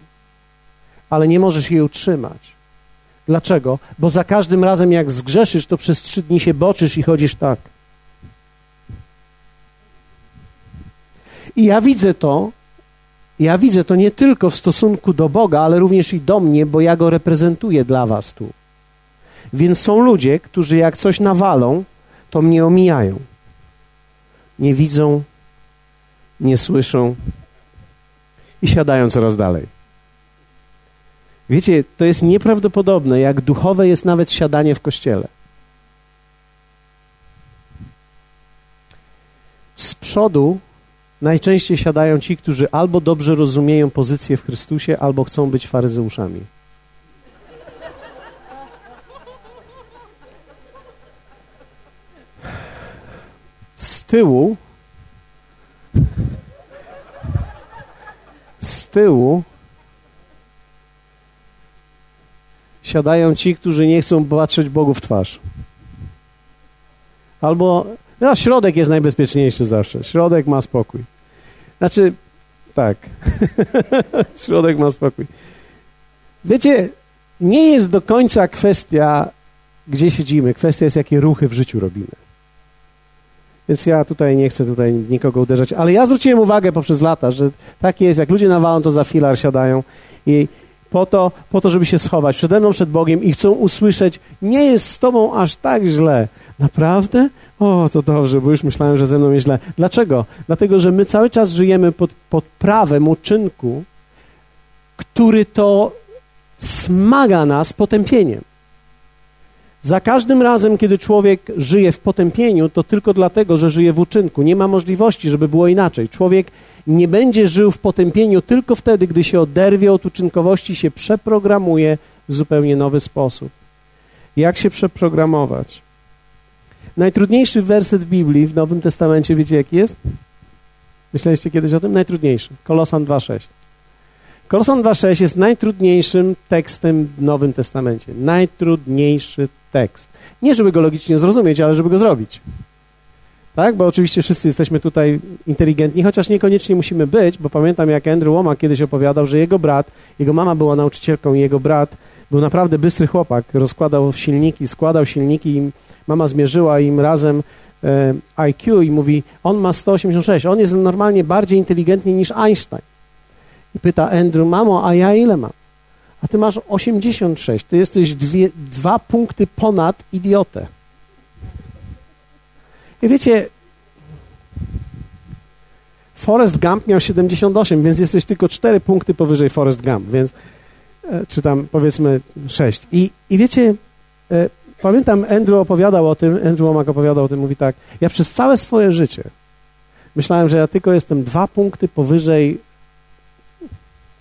ale nie możesz jej utrzymać. Dlaczego? Bo za każdym razem, jak zgrzeszysz, to przez trzy dni się boczysz i chodzisz tak. I ja widzę to, ja widzę to nie tylko w stosunku do Boga, ale również i do mnie, bo ja go reprezentuję dla was tu. Więc są ludzie, którzy jak coś nawalą, to mnie omijają. Nie widzą, nie słyszą i siadają coraz dalej. Wiecie, to jest nieprawdopodobne, jak duchowe jest nawet siadanie w kościele. Z przodu najczęściej siadają ci, którzy albo dobrze rozumieją pozycję w Chrystusie, albo chcą być faryzeuszami. Z tyłu z tyłu siadają ci, którzy nie chcą patrzeć Bogu w twarz. Albo no, środek jest najbezpieczniejszy zawsze. Środek ma spokój. Znaczy, tak. <laughs> środek ma spokój. Wiecie, nie jest do końca kwestia, gdzie siedzimy. Kwestia jest, jakie ruchy w życiu robimy. Więc ja tutaj nie chcę tutaj nikogo uderzać, ale ja zwróciłem uwagę poprzez lata, że tak jest, jak ludzie nawalą, to za filar siadają i po to, po to, żeby się schować przede mną, przed Bogiem i chcą usłyszeć, nie jest z Tobą aż tak źle. Naprawdę? O, to dobrze, bo już myślałem, że ze mną jest źle. Dlaczego? Dlatego, że my cały czas żyjemy pod, pod prawem uczynku, który to smaga nas potępieniem. Za każdym razem, kiedy człowiek żyje w potępieniu, to tylko dlatego, że żyje w uczynku. Nie ma możliwości, żeby było inaczej. Człowiek nie będzie żył w potępieniu tylko wtedy, gdy się oderwie od uczynkowości, się przeprogramuje w zupełnie nowy sposób. Jak się przeprogramować? Najtrudniejszy werset w Biblii, w Nowym Testamencie, wiecie jaki jest? Myśleliście kiedyś o tym? Najtrudniejszy. Kolosan 2,6. Kolosan 2,6 jest najtrudniejszym tekstem w Nowym Testamencie. Najtrudniejszy tekst. Nie, żeby go logicznie zrozumieć, ale żeby go zrobić. Tak? Bo oczywiście wszyscy jesteśmy tutaj inteligentni, chociaż niekoniecznie musimy być, bo pamiętam jak Andrew Womack kiedyś opowiadał, że jego brat, jego mama była nauczycielką i jego brat był naprawdę bystry chłopak, rozkładał silniki, składał silniki i mama zmierzyła im razem e, IQ i mówi, on ma 186, on jest normalnie bardziej inteligentny niż Einstein. I pyta Andrew, mamo, a ja ile mam? A ty masz 86, ty jesteś dwie, dwa punkty ponad idiotę. I wiecie, Forrest Gump miał 78, więc jesteś tylko 4 punkty powyżej Forrest Gump, więc e, czy tam powiedzmy 6. I, i wiecie, e, pamiętam Andrew opowiadał o tym, Andrew Womack opowiadał o tym, mówi tak, ja przez całe swoje życie myślałem, że ja tylko jestem dwa punkty powyżej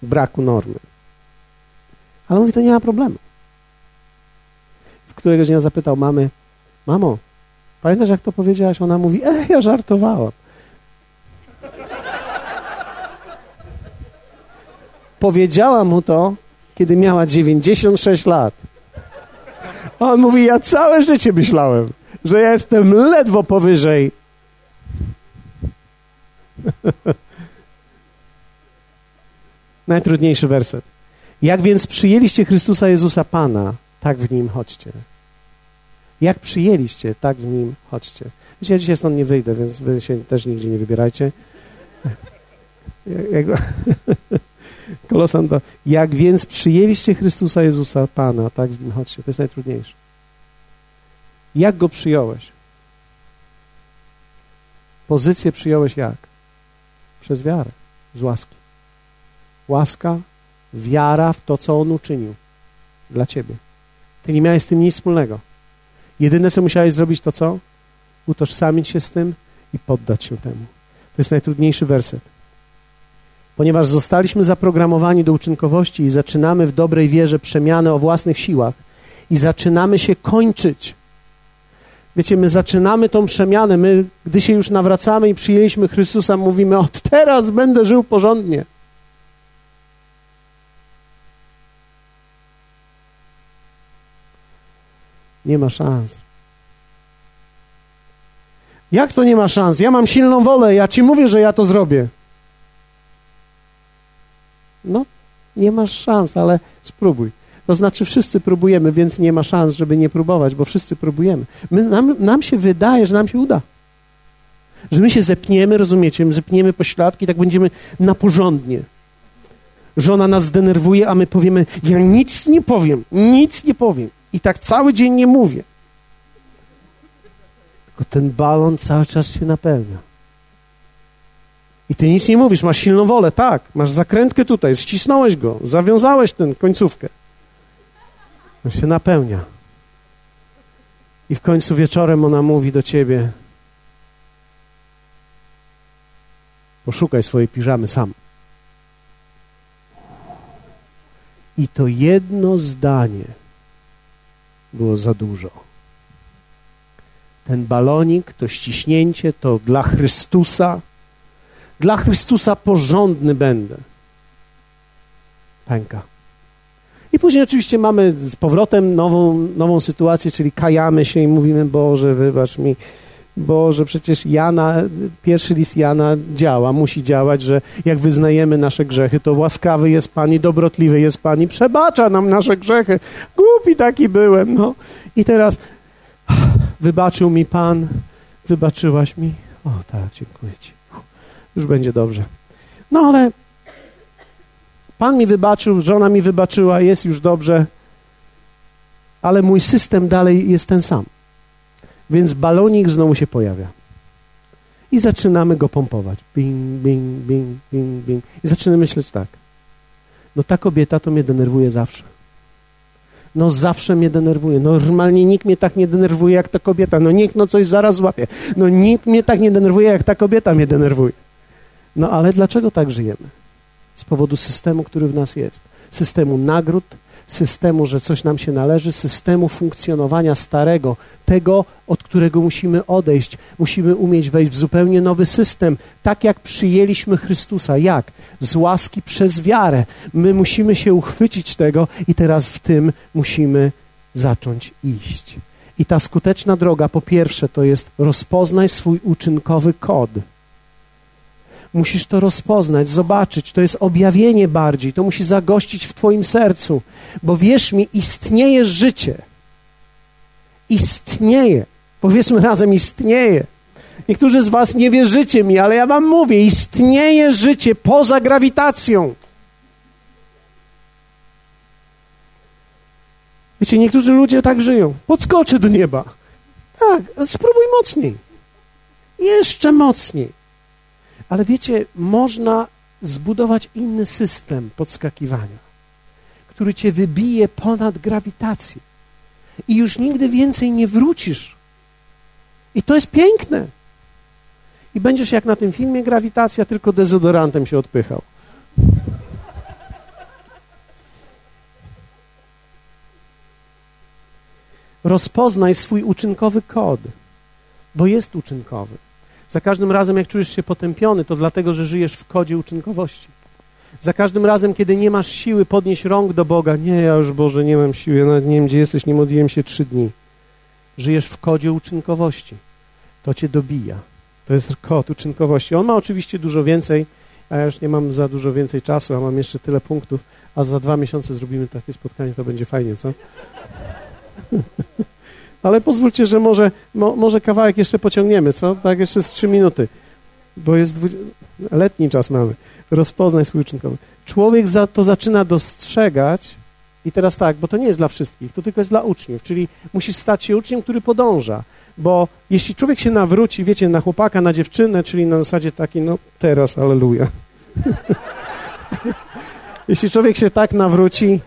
braku normy. Ale mówi, to nie ma problemu. W któregoś dnia zapytał mamy, mamo, pamiętasz jak to powiedziałaś? Ona mówi, e, ja żartowałam. Powiedziała mu to, kiedy miała 96 lat. A on mówi, ja całe życie myślałem, że ja jestem ledwo powyżej. <laughs> Najtrudniejszy werset. Jak więc przyjęliście Chrystusa Jezusa Pana, tak w Nim chodźcie. Jak przyjęliście, tak w Nim chodźcie. Wiecie, ja dzisiaj stąd nie wyjdę, więc wy się też nigdzie nie wybierajcie. <laughs> Kolosan to, jak więc przyjęliście Chrystusa Jezusa Pana, tak w Nim chodźcie. To jest najtrudniejsze. Jak Go przyjąłeś? Pozycję przyjąłeś jak? Przez wiarę, z łaski. Łaska, wiara w to, co On uczynił dla ciebie. Ty nie miałeś z tym nic wspólnego. Jedyne, co musiałeś zrobić, to co? Utożsamić się z tym i poddać się temu. To jest najtrudniejszy werset. Ponieważ zostaliśmy zaprogramowani do uczynkowości i zaczynamy w dobrej wierze przemianę o własnych siłach i zaczynamy się kończyć. Wiecie, my zaczynamy tą przemianę, my, gdy się już nawracamy i przyjęliśmy Chrystusa, mówimy, od teraz będę żył porządnie. Nie ma szans. Jak to nie ma szans? Ja mam silną wolę, ja ci mówię, że ja to zrobię. No, nie masz szans, ale spróbuj. To znaczy, wszyscy próbujemy, więc nie ma szans, żeby nie próbować, bo wszyscy próbujemy. My, nam, nam się wydaje, że nam się uda. Że my się zepniemy, rozumiecie, zepniemy pośladki, tak będziemy na porządnie. Żona nas zdenerwuje, a my powiemy, ja nic nie powiem, nic nie powiem. I tak cały dzień nie mówię. Tylko ten balon cały czas się napełnia. I ty nic nie mówisz, masz silną wolę, tak, masz zakrętkę tutaj, ścisnąłeś go, zawiązałeś tę końcówkę. On się napełnia. I w końcu wieczorem ona mówi do ciebie: Poszukaj swojej piżamy sam. I to jedno zdanie było za dużo. Ten balonik, to ściśnięcie, to dla Chrystusa. Dla Chrystusa porządny będę. Pęka. I później oczywiście mamy z powrotem nową, nową sytuację, czyli kajamy się i mówimy, Boże, wybacz mi, Boże, przecież Jana, pierwszy list Jana działa, musi działać, że jak wyznajemy nasze grzechy, to łaskawy jest Pan i dobrotliwy jest Pan i przebacza nam nasze grzechy. Głupi taki byłem, no. I teraz wybaczył mi Pan, wybaczyłaś mi. O tak, dziękuję Ci. Już będzie dobrze. No ale Pan mi wybaczył, żona mi wybaczyła, jest już dobrze, ale mój system dalej jest ten sam. Więc balonik znowu się pojawia. I zaczynamy go pompować. Bing, bing, bing, bing, bing. I zaczynamy myśleć tak. No ta kobieta to mnie denerwuje zawsze. No zawsze mnie denerwuje. No normalnie nikt mnie tak nie denerwuje jak ta kobieta. No nikt no coś zaraz złapie. No nikt mnie tak nie denerwuje jak ta kobieta mnie denerwuje. No ale dlaczego tak żyjemy? z powodu systemu, który w nas jest. Systemu nagród, systemu, że coś nam się należy, systemu funkcjonowania starego, tego, od którego musimy odejść. Musimy umieć wejść w zupełnie nowy system, tak jak przyjęliśmy Chrystusa. Jak? Z łaski przez wiarę. My musimy się uchwycić tego i teraz w tym musimy zacząć iść. I ta skuteczna droga, po pierwsze, to jest rozpoznaj swój uczynkowy kod – Musisz to rozpoznać, zobaczyć. To jest objawienie bardziej. To musi zagościć w Twoim sercu. Bo wierz mi, istnieje życie. Istnieje. Powiedzmy razem, istnieje. Niektórzy z Was nie wierzycie mi, ale ja Wam mówię, istnieje życie poza grawitacją. Wiecie, niektórzy ludzie tak żyją. Podskoczy do nieba. Tak, spróbuj mocniej. Jeszcze mocniej. Ale wiecie, można zbudować inny system podskakiwania, który cię wybije ponad grawitację. I już nigdy więcej nie wrócisz. I to jest piękne. I będziesz jak na tym filmie Grawitacja, tylko dezodorantem się odpychał. Rozpoznaj swój uczynkowy kod, bo jest uczynkowy. Za każdym razem, jak czujesz się potępiony, to dlatego, że żyjesz w kodzie uczynkowości. Za każdym razem, kiedy nie masz siły podnieść rąk do Boga, nie, ja już Boże, nie mam siły, ja nawet nie wiem, gdzie jesteś, nie modliłem się trzy dni. Żyjesz w kodzie uczynkowości. To cię dobija. To jest kod uczynkowości. On ma oczywiście dużo więcej, a ja już nie mam za dużo więcej czasu, a mam jeszcze tyle punktów, a za dwa miesiące zrobimy takie spotkanie, to będzie fajnie, co? Ale pozwólcie, że może, mo, może kawałek jeszcze pociągniemy, co? Tak, jeszcze z trzy minuty, bo jest letni czas mamy. Rozpoznaj swój uczynkowy. Człowiek za, to zaczyna dostrzegać i teraz tak, bo to nie jest dla wszystkich, to tylko jest dla uczniów, czyli musisz stać się uczniem, który podąża, bo jeśli człowiek się nawróci, wiecie, na chłopaka, na dziewczynę, czyli na zasadzie taki, no teraz, aleluja. <laughs> jeśli człowiek się tak nawróci,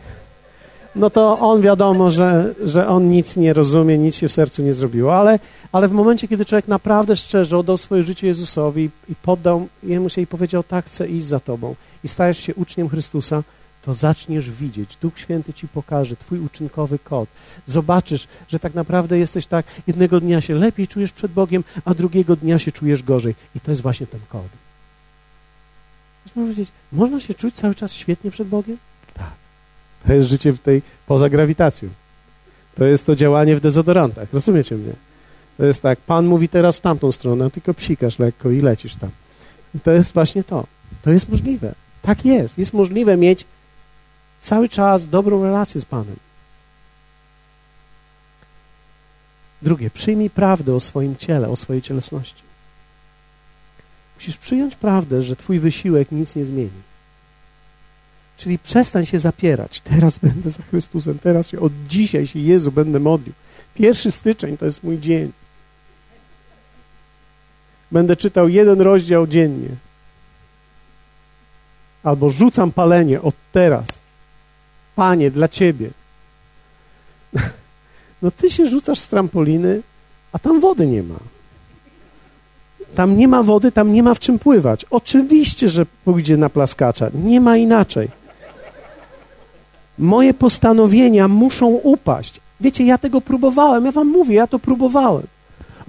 no to on wiadomo, że, że on nic nie rozumie, nic się w sercu nie zrobiło, ale, ale w momencie, kiedy człowiek naprawdę szczerze oddał swoje życie Jezusowi i, poddał Jemu się i powiedział, tak, chcę iść za Tobą i stajesz się uczniem Chrystusa, to zaczniesz widzieć, Duch Święty Ci pokaże Twój uczynkowy kod. Zobaczysz, że tak naprawdę jesteś tak, jednego dnia się lepiej czujesz przed Bogiem, a drugiego dnia się czujesz gorzej. I to jest właśnie ten kod. Można powiedzieć, można się czuć cały czas świetnie przed Bogiem? To jest życie w tej, poza grawitacją. To jest to działanie w dezodorantach. Rozumiecie mnie? To jest tak, Pan mówi teraz w tamtą stronę, tylko psikasz lekko i lecisz tam. I to jest właśnie to. To jest możliwe. Tak jest. Jest możliwe mieć cały czas dobrą relację z Panem. Drugie, przyjmij prawdę o swoim ciele, o swojej cielesności. Musisz przyjąć prawdę, że twój wysiłek nic nie zmieni. Czyli przestań się zapierać. Teraz <laughs> będę za Chrystusem, teraz się, od dzisiaj się Jezu będę modlił. Pierwszy styczeń to jest mój dzień. Będę czytał jeden rozdział dziennie. Albo rzucam palenie od teraz. Panie, dla Ciebie. <laughs> No ty się rzucasz z trampoliny, a tam wody nie ma. Tam nie ma wody, tam nie ma w czym pływać. Oczywiście, że pójdzie na plaskacza. Nie ma inaczej. Moje postanowienia muszą upaść. Wiecie, ja tego próbowałem, ja wam mówię, ja to próbowałem.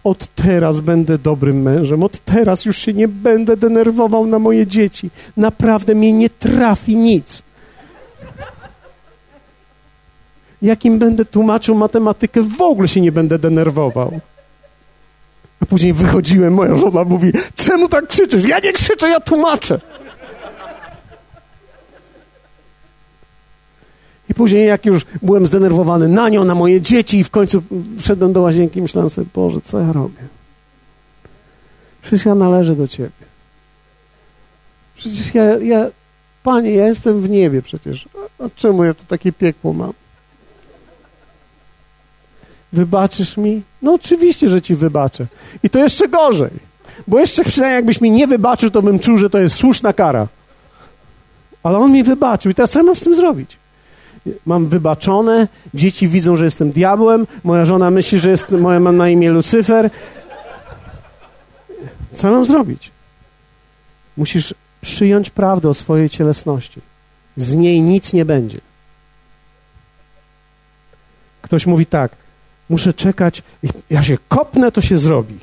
Od teraz będę dobrym mężem, od teraz już się nie będę denerwował na moje dzieci. Naprawdę mnie nie trafi nic. Jakim będę tłumaczył matematykę, w ogóle się nie będę denerwował. A później wychodziłem, moja żona mówi, czemu tak krzyczysz? Ja nie krzyczę, ja tłumaczę. I później, jak już byłem zdenerwowany na nią, na moje dzieci, i w końcu wszedłem do łazienki, myślałem sobie, Boże, co ja robię? Przecież ja należę do Ciebie. Przecież ja, ja Panie, ja jestem w niebie przecież. A, czemu ja to takie piekło mam? Wybaczysz mi? No oczywiście, że Ci wybaczę. I to jeszcze gorzej. Bo jeszcze przynajmniej jakbyś mi nie wybaczył, to bym czuł, że to jest słuszna kara. Ale On mi wybaczył i teraz co ja mam z tym zrobić? Mam wybaczone, dzieci widzą, że jestem diabłem, moja żona myśli, że jest, moja, mam na imię Lucyfer. Co mam zrobić? Musisz przyjąć prawdę o swojej cielesności. Z niej nic nie będzie. Ktoś mówi tak, muszę czekać, ja się kopnę, to się zrobi.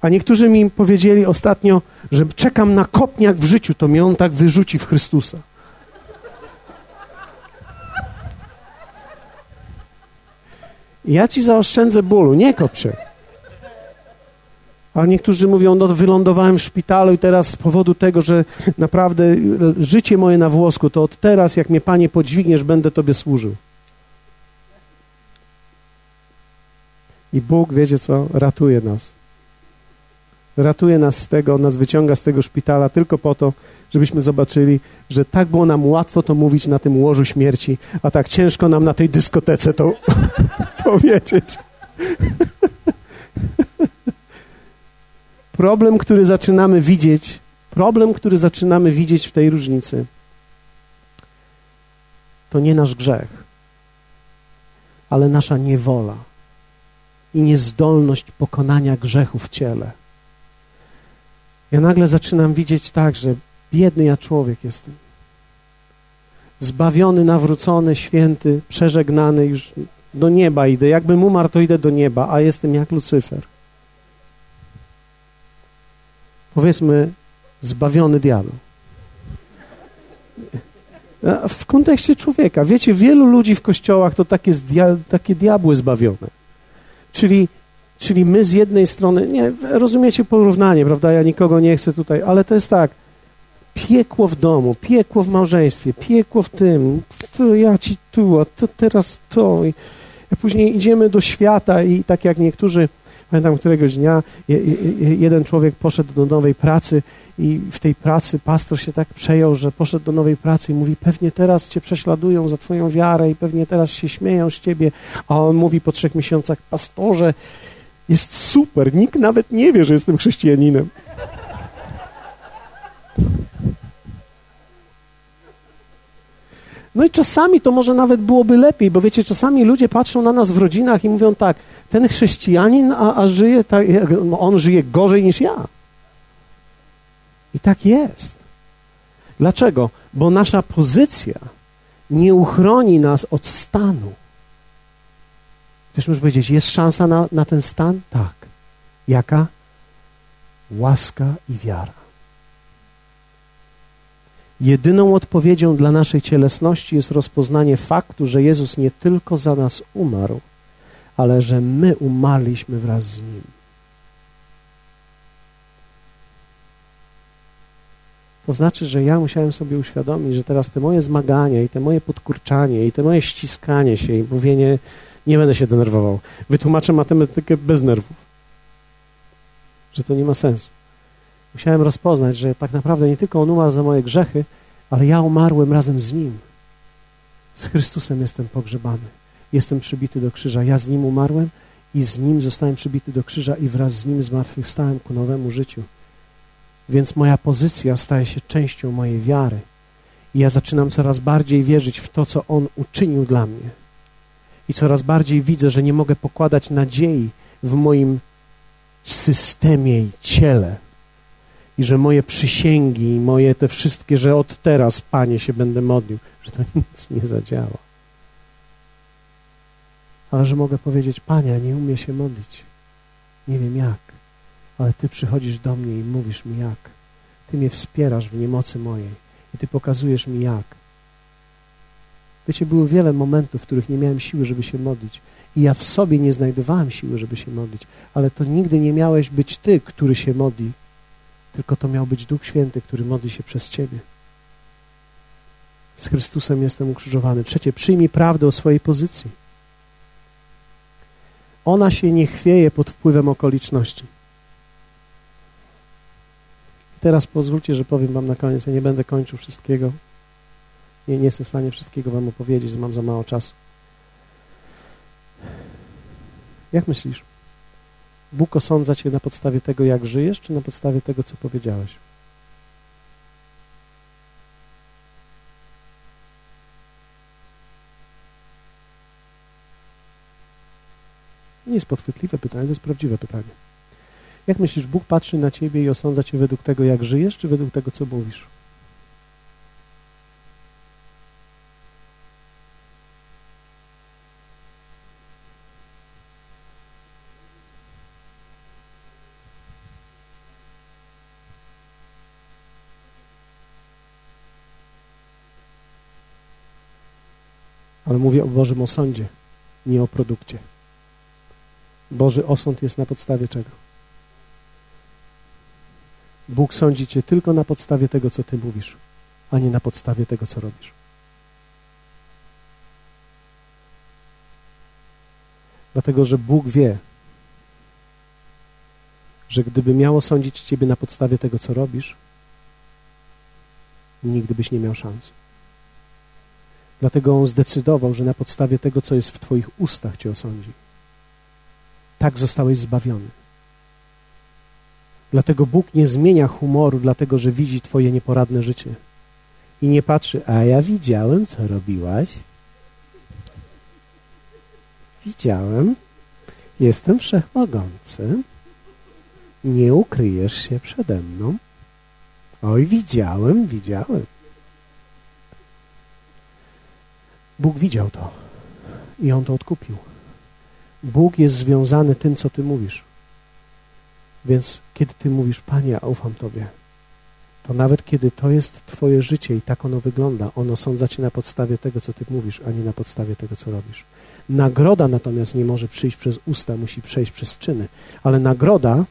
A niektórzy mi powiedzieli ostatnio, że czekam na kopniak w życiu, to mnie on tak wyrzuci w Chrystusa. Ja ci zaoszczędzę bólu, nie kop się. A niektórzy mówią, no wylądowałem w szpitalu i teraz z powodu tego, że naprawdę życie moje na włosku, to od teraz, jak mnie Panie podźwigniesz, będę Tobie służył. I Bóg, wiecie co, ratuje nas. Ratuje nas z tego, nas wyciąga z tego szpitala tylko po to, żebyśmy zobaczyli, że tak było nam łatwo to mówić na tym łożu śmierci, a tak ciężko nam na tej dyskotece to <laughs> powiedzieć. problem, który zaczynamy widzieć, problem, który zaczynamy widzieć w tej różnicy, to nie nasz grzech, ale nasza niewola i niezdolność pokonania grzechu w ciele. Ja nagle zaczynam widzieć tak, że biedny ja człowiek jestem. Zbawiony, nawrócony, święty, przeżegnany, już do nieba idę. Jakbym umarł, to idę do nieba, a jestem jak Lucyfer. Powiedzmy, zbawiony diabeł. W kontekście człowieka. Wiecie, wielu ludzi w kościołach to takie, takie diabły zbawione. Czyli, czyli my z jednej strony, nie, rozumiecie porównanie, prawda? Ja nikogo nie chcę tutaj, ale to jest tak. Piekło w domu, piekło w małżeństwie, piekło w tym, to ja ci tu, a to teraz to. I później idziemy do świata i tak jak niektórzy, pamiętam któregoś dnia, jeden człowiek poszedł do nowej pracy i w tej pracy pastor się tak przejął, że poszedł do nowej pracy i mówi, pewnie teraz cię prześladują za twoją wiarę i pewnie teraz się śmieją z ciebie, a on mówi po trzech miesiącach, pastorze, jest super, nikt nawet nie wie, że jestem chrześcijaninem. No i czasami to może nawet byłoby lepiej, bo wiecie, czasami ludzie patrzą na nas w rodzinach i mówią tak, ten chrześcijanin, a, a żyje tak, on żyje gorzej niż ja. I tak jest. Dlaczego? Bo nasza pozycja nie uchroni nas od stanu. Też możesz powiedzieć, jest szansa na, na ten stan? Tak. Jaka? Łaska i wiara. Jedyną odpowiedzią dla naszej cielesności jest rozpoznanie faktu, że Jezus nie tylko za nas umarł, ale że my umarliśmy wraz z Nim. To znaczy, że ja musiałem sobie uświadomić, że teraz te moje zmagania i te moje podkurczanie i te moje ściskanie się i mówienie, nie będę się denerwował. Wytłumaczę matematykę bez nerwów. Że to nie ma sensu. Musiałem rozpoznać, że tak naprawdę nie tylko On umarł za moje grzechy, ale ja umarłem razem z Nim. Z Chrystusem jestem pogrzebany. Jestem przybity do krzyża. Ja z Nim umarłem i z Nim zostałem przybity do krzyża i wraz z Nim zmartwychwstałem ku nowemu życiu. Więc moja pozycja staje się częścią mojej wiary. I ja zaczynam coraz bardziej wierzyć w to, co On uczynił dla mnie. I coraz bardziej widzę, że nie mogę pokładać nadziei w moim systemie i ciele. I że moje przysięgi, moje te wszystkie, że od teraz, Panie, się będę modlił, że to <laughs> nic nie zadziała. Ale że mogę powiedzieć, Panie, nie umiem się modlić. Nie wiem jak, ale Ty przychodzisz do mnie i mówisz mi jak. Ty mnie wspierasz w niemocy mojej i Ty pokazujesz mi jak. Wiecie, było wiele momentów, w których nie miałem siły, żeby się modlić. I ja w sobie nie znajdowałem siły, żeby się modlić. Ale to nigdy nie miałeś być Ty, który się modli, tylko to miał być Duch Święty, który modli się przez Ciebie. Z Chrystusem jestem ukrzyżowany. Trzecie, przyjmij prawdę o swojej pozycji. Ona się nie chwieje pod wpływem okoliczności. Teraz pozwólcie, że powiem Wam na koniec. Ja nie będę kończył wszystkiego. Nie, nie jestem w stanie wszystkiego Wam opowiedzieć, mam za mało czasu. Jak myślisz? Bóg osądza Cię na podstawie tego, jak żyjesz, czy na podstawie tego, co powiedziałeś? Nie jest podchwytliwe pytanie, to jest prawdziwe pytanie. Jak myślisz, Bóg patrzy na Ciebie i osądza Cię według tego, jak żyjesz, czy według tego, co mówisz? Ale mówię o Bożym osądzie, nie o produkcie. Boży osąd jest na podstawie czego? Bóg sądzi cię tylko na podstawie tego, co ty mówisz, a nie na podstawie tego, co robisz. Dlatego, że Bóg wie, że gdyby miało sądzić ciebie na podstawie tego, co robisz, nigdy byś nie miał szans. Dlatego On zdecydował, że na podstawie tego, co jest w Twoich ustach, Cię osądzi. Tak zostałeś zbawiony. Dlatego Bóg nie zmienia humoru, dlatego że widzi Twoje nieporadne życie. I nie patrzy, a ja widziałem, co robiłaś. Widziałem. Jestem wszechmogący. Nie ukryjesz się przede mną. Oj, widziałem, widziałem. Bóg widział to i On to odkupił. Bóg jest związany tym, co Ty mówisz. Więc kiedy Ty mówisz, Panie, ja ufam Tobie, to nawet kiedy to jest Twoje życie i tak ono wygląda, ono sądza Cię na podstawie tego, co Ty mówisz, a nie na podstawie tego, co robisz. Nagroda natomiast nie może przyjść przez usta, musi przejść przez czyny. Ale nagroda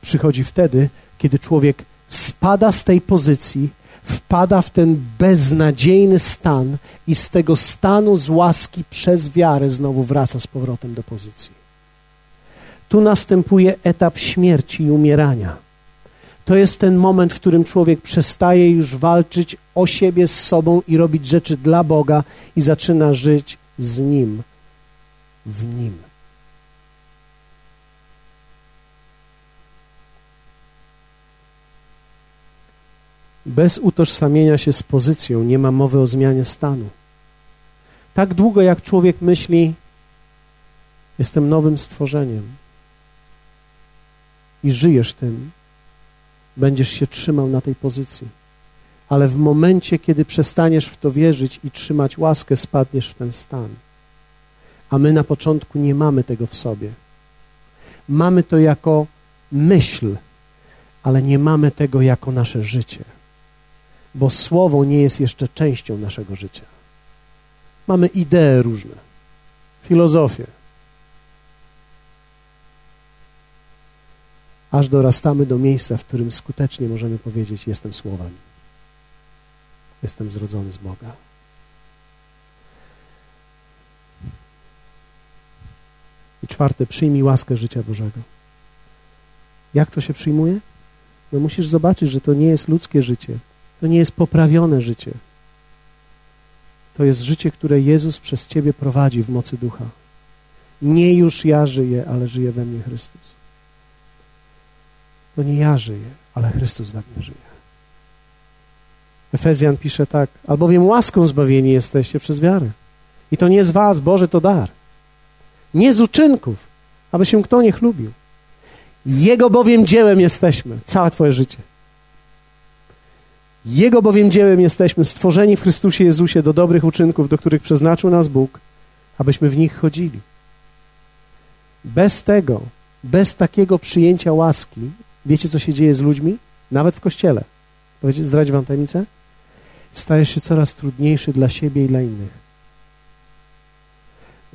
przychodzi wtedy, kiedy człowiek spada z tej pozycji, wpada w ten beznadziejny stan i z tego stanu z łaski przez wiarę znowu wraca z powrotem do pozycji. Tu następuje etap śmierci i umierania. To jest ten moment, w którym człowiek przestaje już walczyć o siebie z sobą i robić rzeczy dla Boga i zaczyna żyć z Nim, w Nim. Bez utożsamienia się z pozycją nie ma mowy o zmianie stanu. Tak długo jak człowiek myśli, jestem nowym stworzeniem i żyjesz tym, będziesz się trzymał na tej pozycji. Ale w momencie, kiedy przestaniesz w to wierzyć i trzymać łaskę, spadniesz w ten stan. A my na początku nie mamy tego w sobie. Mamy to jako myśl, ale nie mamy tego jako nasze życie bo słowo nie jest jeszcze częścią naszego życia. Mamy idee różne, filozofię. Aż dorastamy do miejsca, w którym skutecznie możemy powiedzieć: Jestem słowem. Jestem zrodzony z Boga. I czwarte, przyjmij łaskę życia Bożego. Jak to się przyjmuje? No musisz zobaczyć, że to nie jest ludzkie życie. To nie jest poprawione życie. To jest życie, które Jezus przez Ciebie prowadzi w mocy ducha. Nie już ja żyję, ale żyje we mnie Chrystus. To nie ja żyję, ale Chrystus we mnie żyje. Efezjan pisze tak, albowiem łaską zbawieni jesteście przez wiarę. I to nie z was, Boże, to dar. Nie z uczynków, aby się kto nie chlubił. Jego bowiem dziełem jesteśmy, całe Twoje życie. Jego bowiem dziełem jesteśmy, stworzeni w Chrystusie Jezusie do dobrych uczynków, do których przeznaczył nas Bóg, abyśmy w nich chodzili. Bez tego, bez takiego przyjęcia łaski, wiecie, co się dzieje z ludźmi? Nawet w kościele. Powiecie, zdradź wam tajemnicę? Stajesz się coraz trudniejszy dla siebie i dla innych.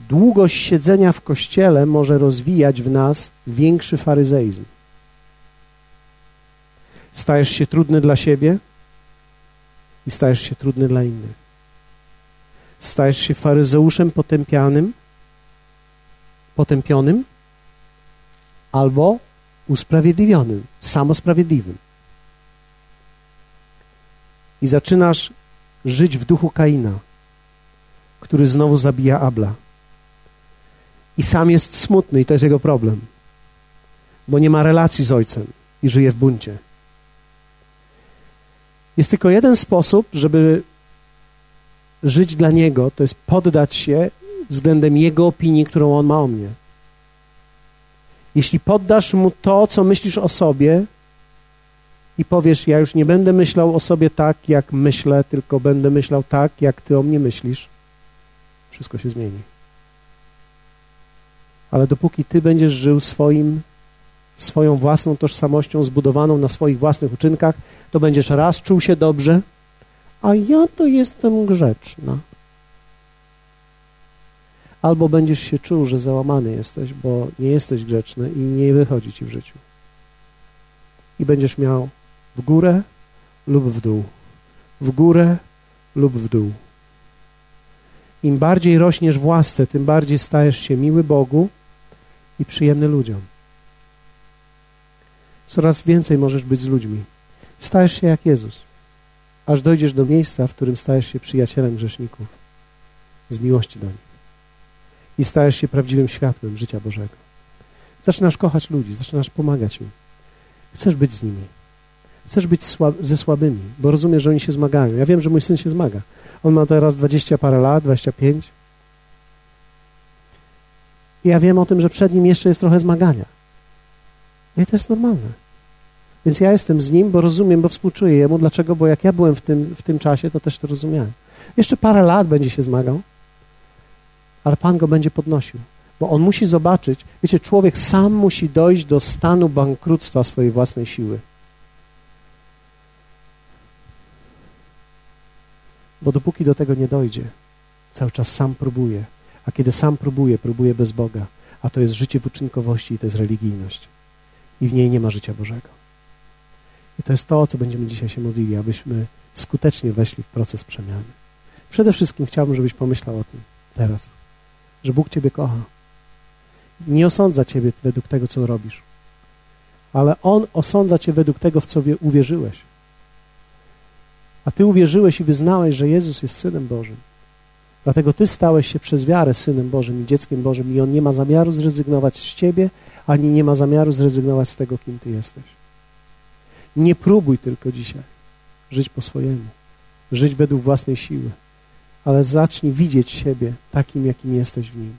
Długość siedzenia w kościele może rozwijać w nas większy faryzeizm. Stajesz się trudny dla siebie i stajesz się trudny dla innych. Stajesz się faryzeuszem potępianym, potępionym albo usprawiedliwionym, samosprawiedliwym. I zaczynasz żyć w duchu Kaina, który znowu zabija Abla. I sam jest smutny, i to jest jego problem, bo nie ma relacji z ojcem i żyje w buncie. Jest tylko jeden sposób, żeby żyć dla niego, to jest poddać się względem jego opinii, którą on ma o mnie. Jeśli poddasz mu to, co myślisz o sobie i powiesz, ja już nie będę myślał o sobie tak, jak myślę, tylko będę myślał tak, jak ty o mnie myślisz, wszystko się zmieni. Ale dopóki ty będziesz żył swoim, swoją własną tożsamością zbudowaną na swoich własnych uczynkach, to będziesz raz czuł się dobrze, a ja to jestem grzeczna albo będziesz się czuł, że załamany jesteś, bo nie jesteś grzeczny i nie wychodzi ci w życiu. I będziesz miał w górę lub w dół, w górę lub w dół. Im bardziej rośniesz w łasce, tym bardziej stajesz się miły Bogu i przyjemny ludziom. Coraz więcej możesz być z ludźmi. Stajesz się jak Jezus, aż dojdziesz do miejsca, w którym stajesz się przyjacielem grzeszników z miłości do nich i stajesz się prawdziwym światłem życia Bożego. Zaczynasz kochać ludzi, zaczynasz pomagać im. Chcesz być z nimi. Chcesz być słab ze słabymi, bo rozumiesz, że oni się zmagają. Ja wiem, że mój syn się zmaga. On ma teraz dwadzieścia parę lat, dwadzieścia pięć. I ja wiem o tym, że przed nim jeszcze jest trochę zmagania. I to jest normalne. Więc ja jestem z nim, bo rozumiem, bo współczuję jemu. Dlaczego? Bo jak ja byłem w tym, w tym czasie, to też to rozumiałem. Jeszcze parę lat będzie się zmagał ale Pan go będzie podnosił. Bo on musi zobaczyć, wiecie, człowiek sam musi dojść do stanu bankructwa swojej własnej siły. Bo dopóki do tego nie dojdzie, cały czas sam próbuje. A kiedy sam próbuje, próbuje bez Boga. A to jest życie w uczynkowości i to jest religijność. I w niej nie ma życia Bożego. I to jest to, o co będziemy dzisiaj się modlili, abyśmy skutecznie weszli w proces przemiany. Przede wszystkim chciałbym, żebyś pomyślał o tym teraz że Bóg Ciebie kocha. Nie osądza Ciebie według tego, co robisz, ale On osądza Cię według tego, w co uwierzyłeś. A Ty uwierzyłeś i wyznałeś, że Jezus jest Synem Bożym. Dlatego Ty stałeś się przez wiarę Synem Bożym i dzieckiem Bożym i On nie ma zamiaru zrezygnować z Ciebie, ani nie ma zamiaru zrezygnować z tego, kim Ty jesteś. Nie próbuj tylko dzisiaj żyć po swojemu, żyć według własnej siły ale zacznij widzieć siebie takim, jakim jesteś w Nim.